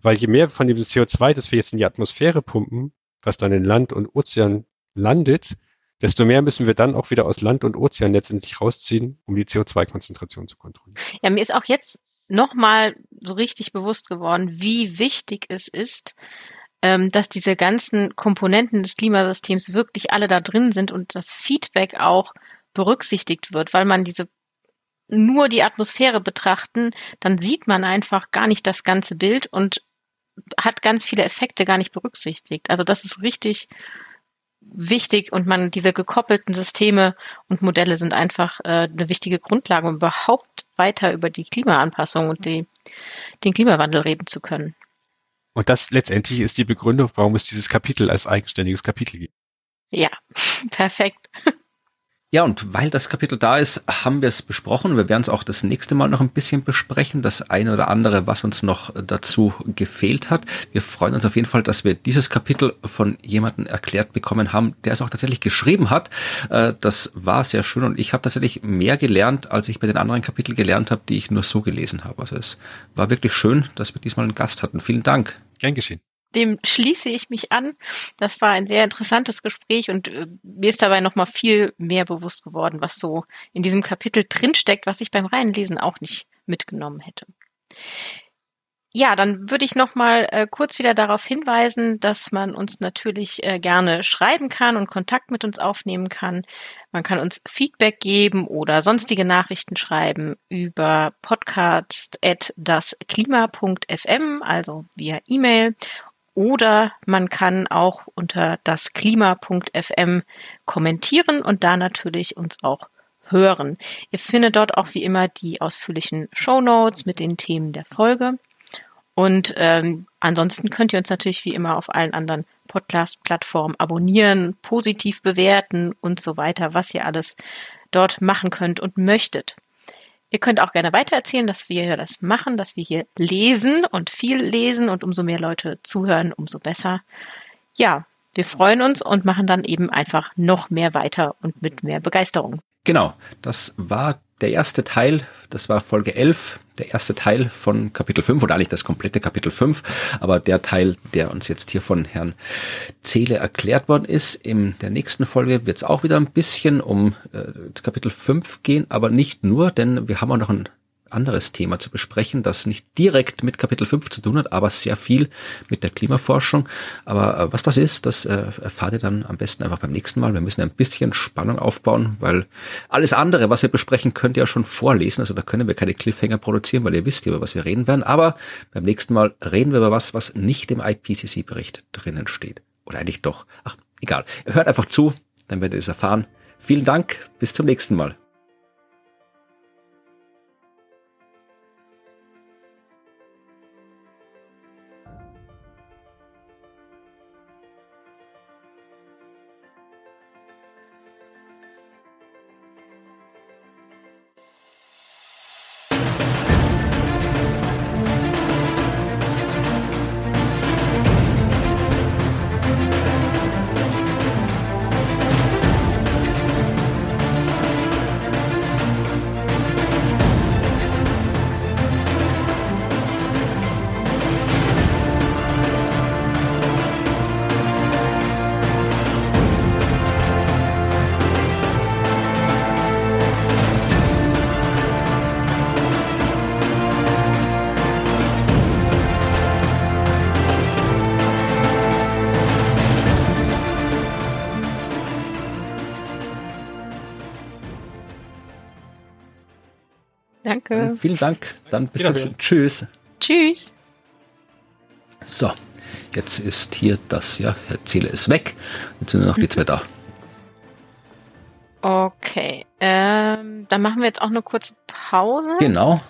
Speaker 4: weil je mehr von dem CO2, das wir jetzt in die Atmosphäre pumpen, was dann in Land und Ozean landet, desto mehr müssen wir dann auch wieder aus Land und Ozean letztendlich rausziehen, um die CO2-Konzentration zu kontrollieren.
Speaker 3: Ja, mir ist auch jetzt nochmal so richtig bewusst geworden, wie wichtig es ist, ähm, dass diese ganzen Komponenten des Klimasystems wirklich alle da drin sind und das Feedback auch berücksichtigt wird, weil man diese nur die Atmosphäre betrachten, dann sieht man einfach gar nicht das ganze Bild und hat ganz viele Effekte gar nicht berücksichtigt. Also das ist richtig wichtig und man diese gekoppelten Systeme und Modelle sind einfach äh, eine wichtige Grundlage, um überhaupt weiter über die Klimaanpassung und die, den Klimawandel reden zu können.
Speaker 4: Und das letztendlich ist die Begründung, warum es dieses Kapitel als eigenständiges Kapitel gibt.
Speaker 3: Ja, perfekt.
Speaker 2: Ja, und weil das Kapitel da ist, haben wir es besprochen. Wir werden es auch das nächste Mal noch ein bisschen besprechen, das eine oder andere, was uns noch dazu gefehlt hat. Wir freuen uns auf jeden Fall, dass wir dieses Kapitel von jemandem erklärt bekommen haben, der es auch tatsächlich geschrieben hat. Äh, das war sehr schön und ich habe tatsächlich mehr gelernt, als ich bei den anderen Kapiteln gelernt habe, die ich nur so gelesen habe. Also es war wirklich schön, dass wir diesmal einen Gast hatten. Vielen Dank.
Speaker 4: Gern geschehen
Speaker 3: dem schließe ich mich an. Das war ein sehr interessantes Gespräch und äh, mir ist dabei nochmal viel mehr bewusst geworden, was so in diesem Kapitel drinsteckt, was ich beim Reinlesen auch nicht mitgenommen hätte. Ja, dann würde ich noch mal äh, kurz wieder darauf hinweisen, dass man uns natürlich äh, gerne schreiben kann und Kontakt mit uns aufnehmen kann. Man kann uns Feedback geben oder sonstige Nachrichten schreiben über podcast@dasklima.fm, also via E-Mail oder man kann auch unter das Klima.fm kommentieren und da natürlich uns auch hören. Ihr findet dort auch wie immer die ausführlichen Show Notes mit den Themen der Folge. Und ähm, ansonsten könnt ihr uns natürlich wie immer auf allen anderen Podcast-Plattformen abonnieren, positiv bewerten und so weiter, was ihr alles dort machen könnt und möchtet. Ihr könnt auch gerne weitererzählen, dass wir das machen, dass wir hier lesen und viel lesen und umso mehr Leute zuhören, umso besser. Ja, wir freuen uns und machen dann eben einfach noch mehr weiter und mit mehr Begeisterung.
Speaker 2: Genau, das war der erste Teil, das war Folge 11, der erste Teil von Kapitel 5 oder eigentlich das komplette Kapitel 5, aber der Teil, der uns jetzt hier von Herrn Zehle erklärt worden ist. In der nächsten Folge wird es auch wieder ein bisschen um äh, Kapitel 5 gehen, aber nicht nur, denn wir haben auch noch ein anderes Thema zu besprechen, das nicht direkt mit Kapitel 5 zu tun hat, aber sehr viel mit der Klimaforschung. Aber äh, was das ist, das äh, erfahrt ihr dann am besten einfach beim nächsten Mal. Wir müssen ein bisschen Spannung aufbauen, weil alles andere, was wir besprechen, könnt ihr ja schon vorlesen. Also da können wir keine Cliffhanger produzieren, weil ihr wisst ja, über was wir reden werden. Aber beim nächsten Mal reden wir über was, was nicht im IPCC-Bericht drinnen steht. Oder eigentlich doch. Ach, egal. Hört einfach zu, dann werdet ihr es erfahren. Vielen Dank, bis zum nächsten Mal. Vielen Dank. Dann bis dann. Tschüss.
Speaker 3: Tschüss.
Speaker 2: So, jetzt ist hier das, ja, erzähle es weg. Jetzt sind nur noch die zwei da.
Speaker 3: Okay, ähm, dann machen wir jetzt auch eine kurze Pause.
Speaker 2: Genau.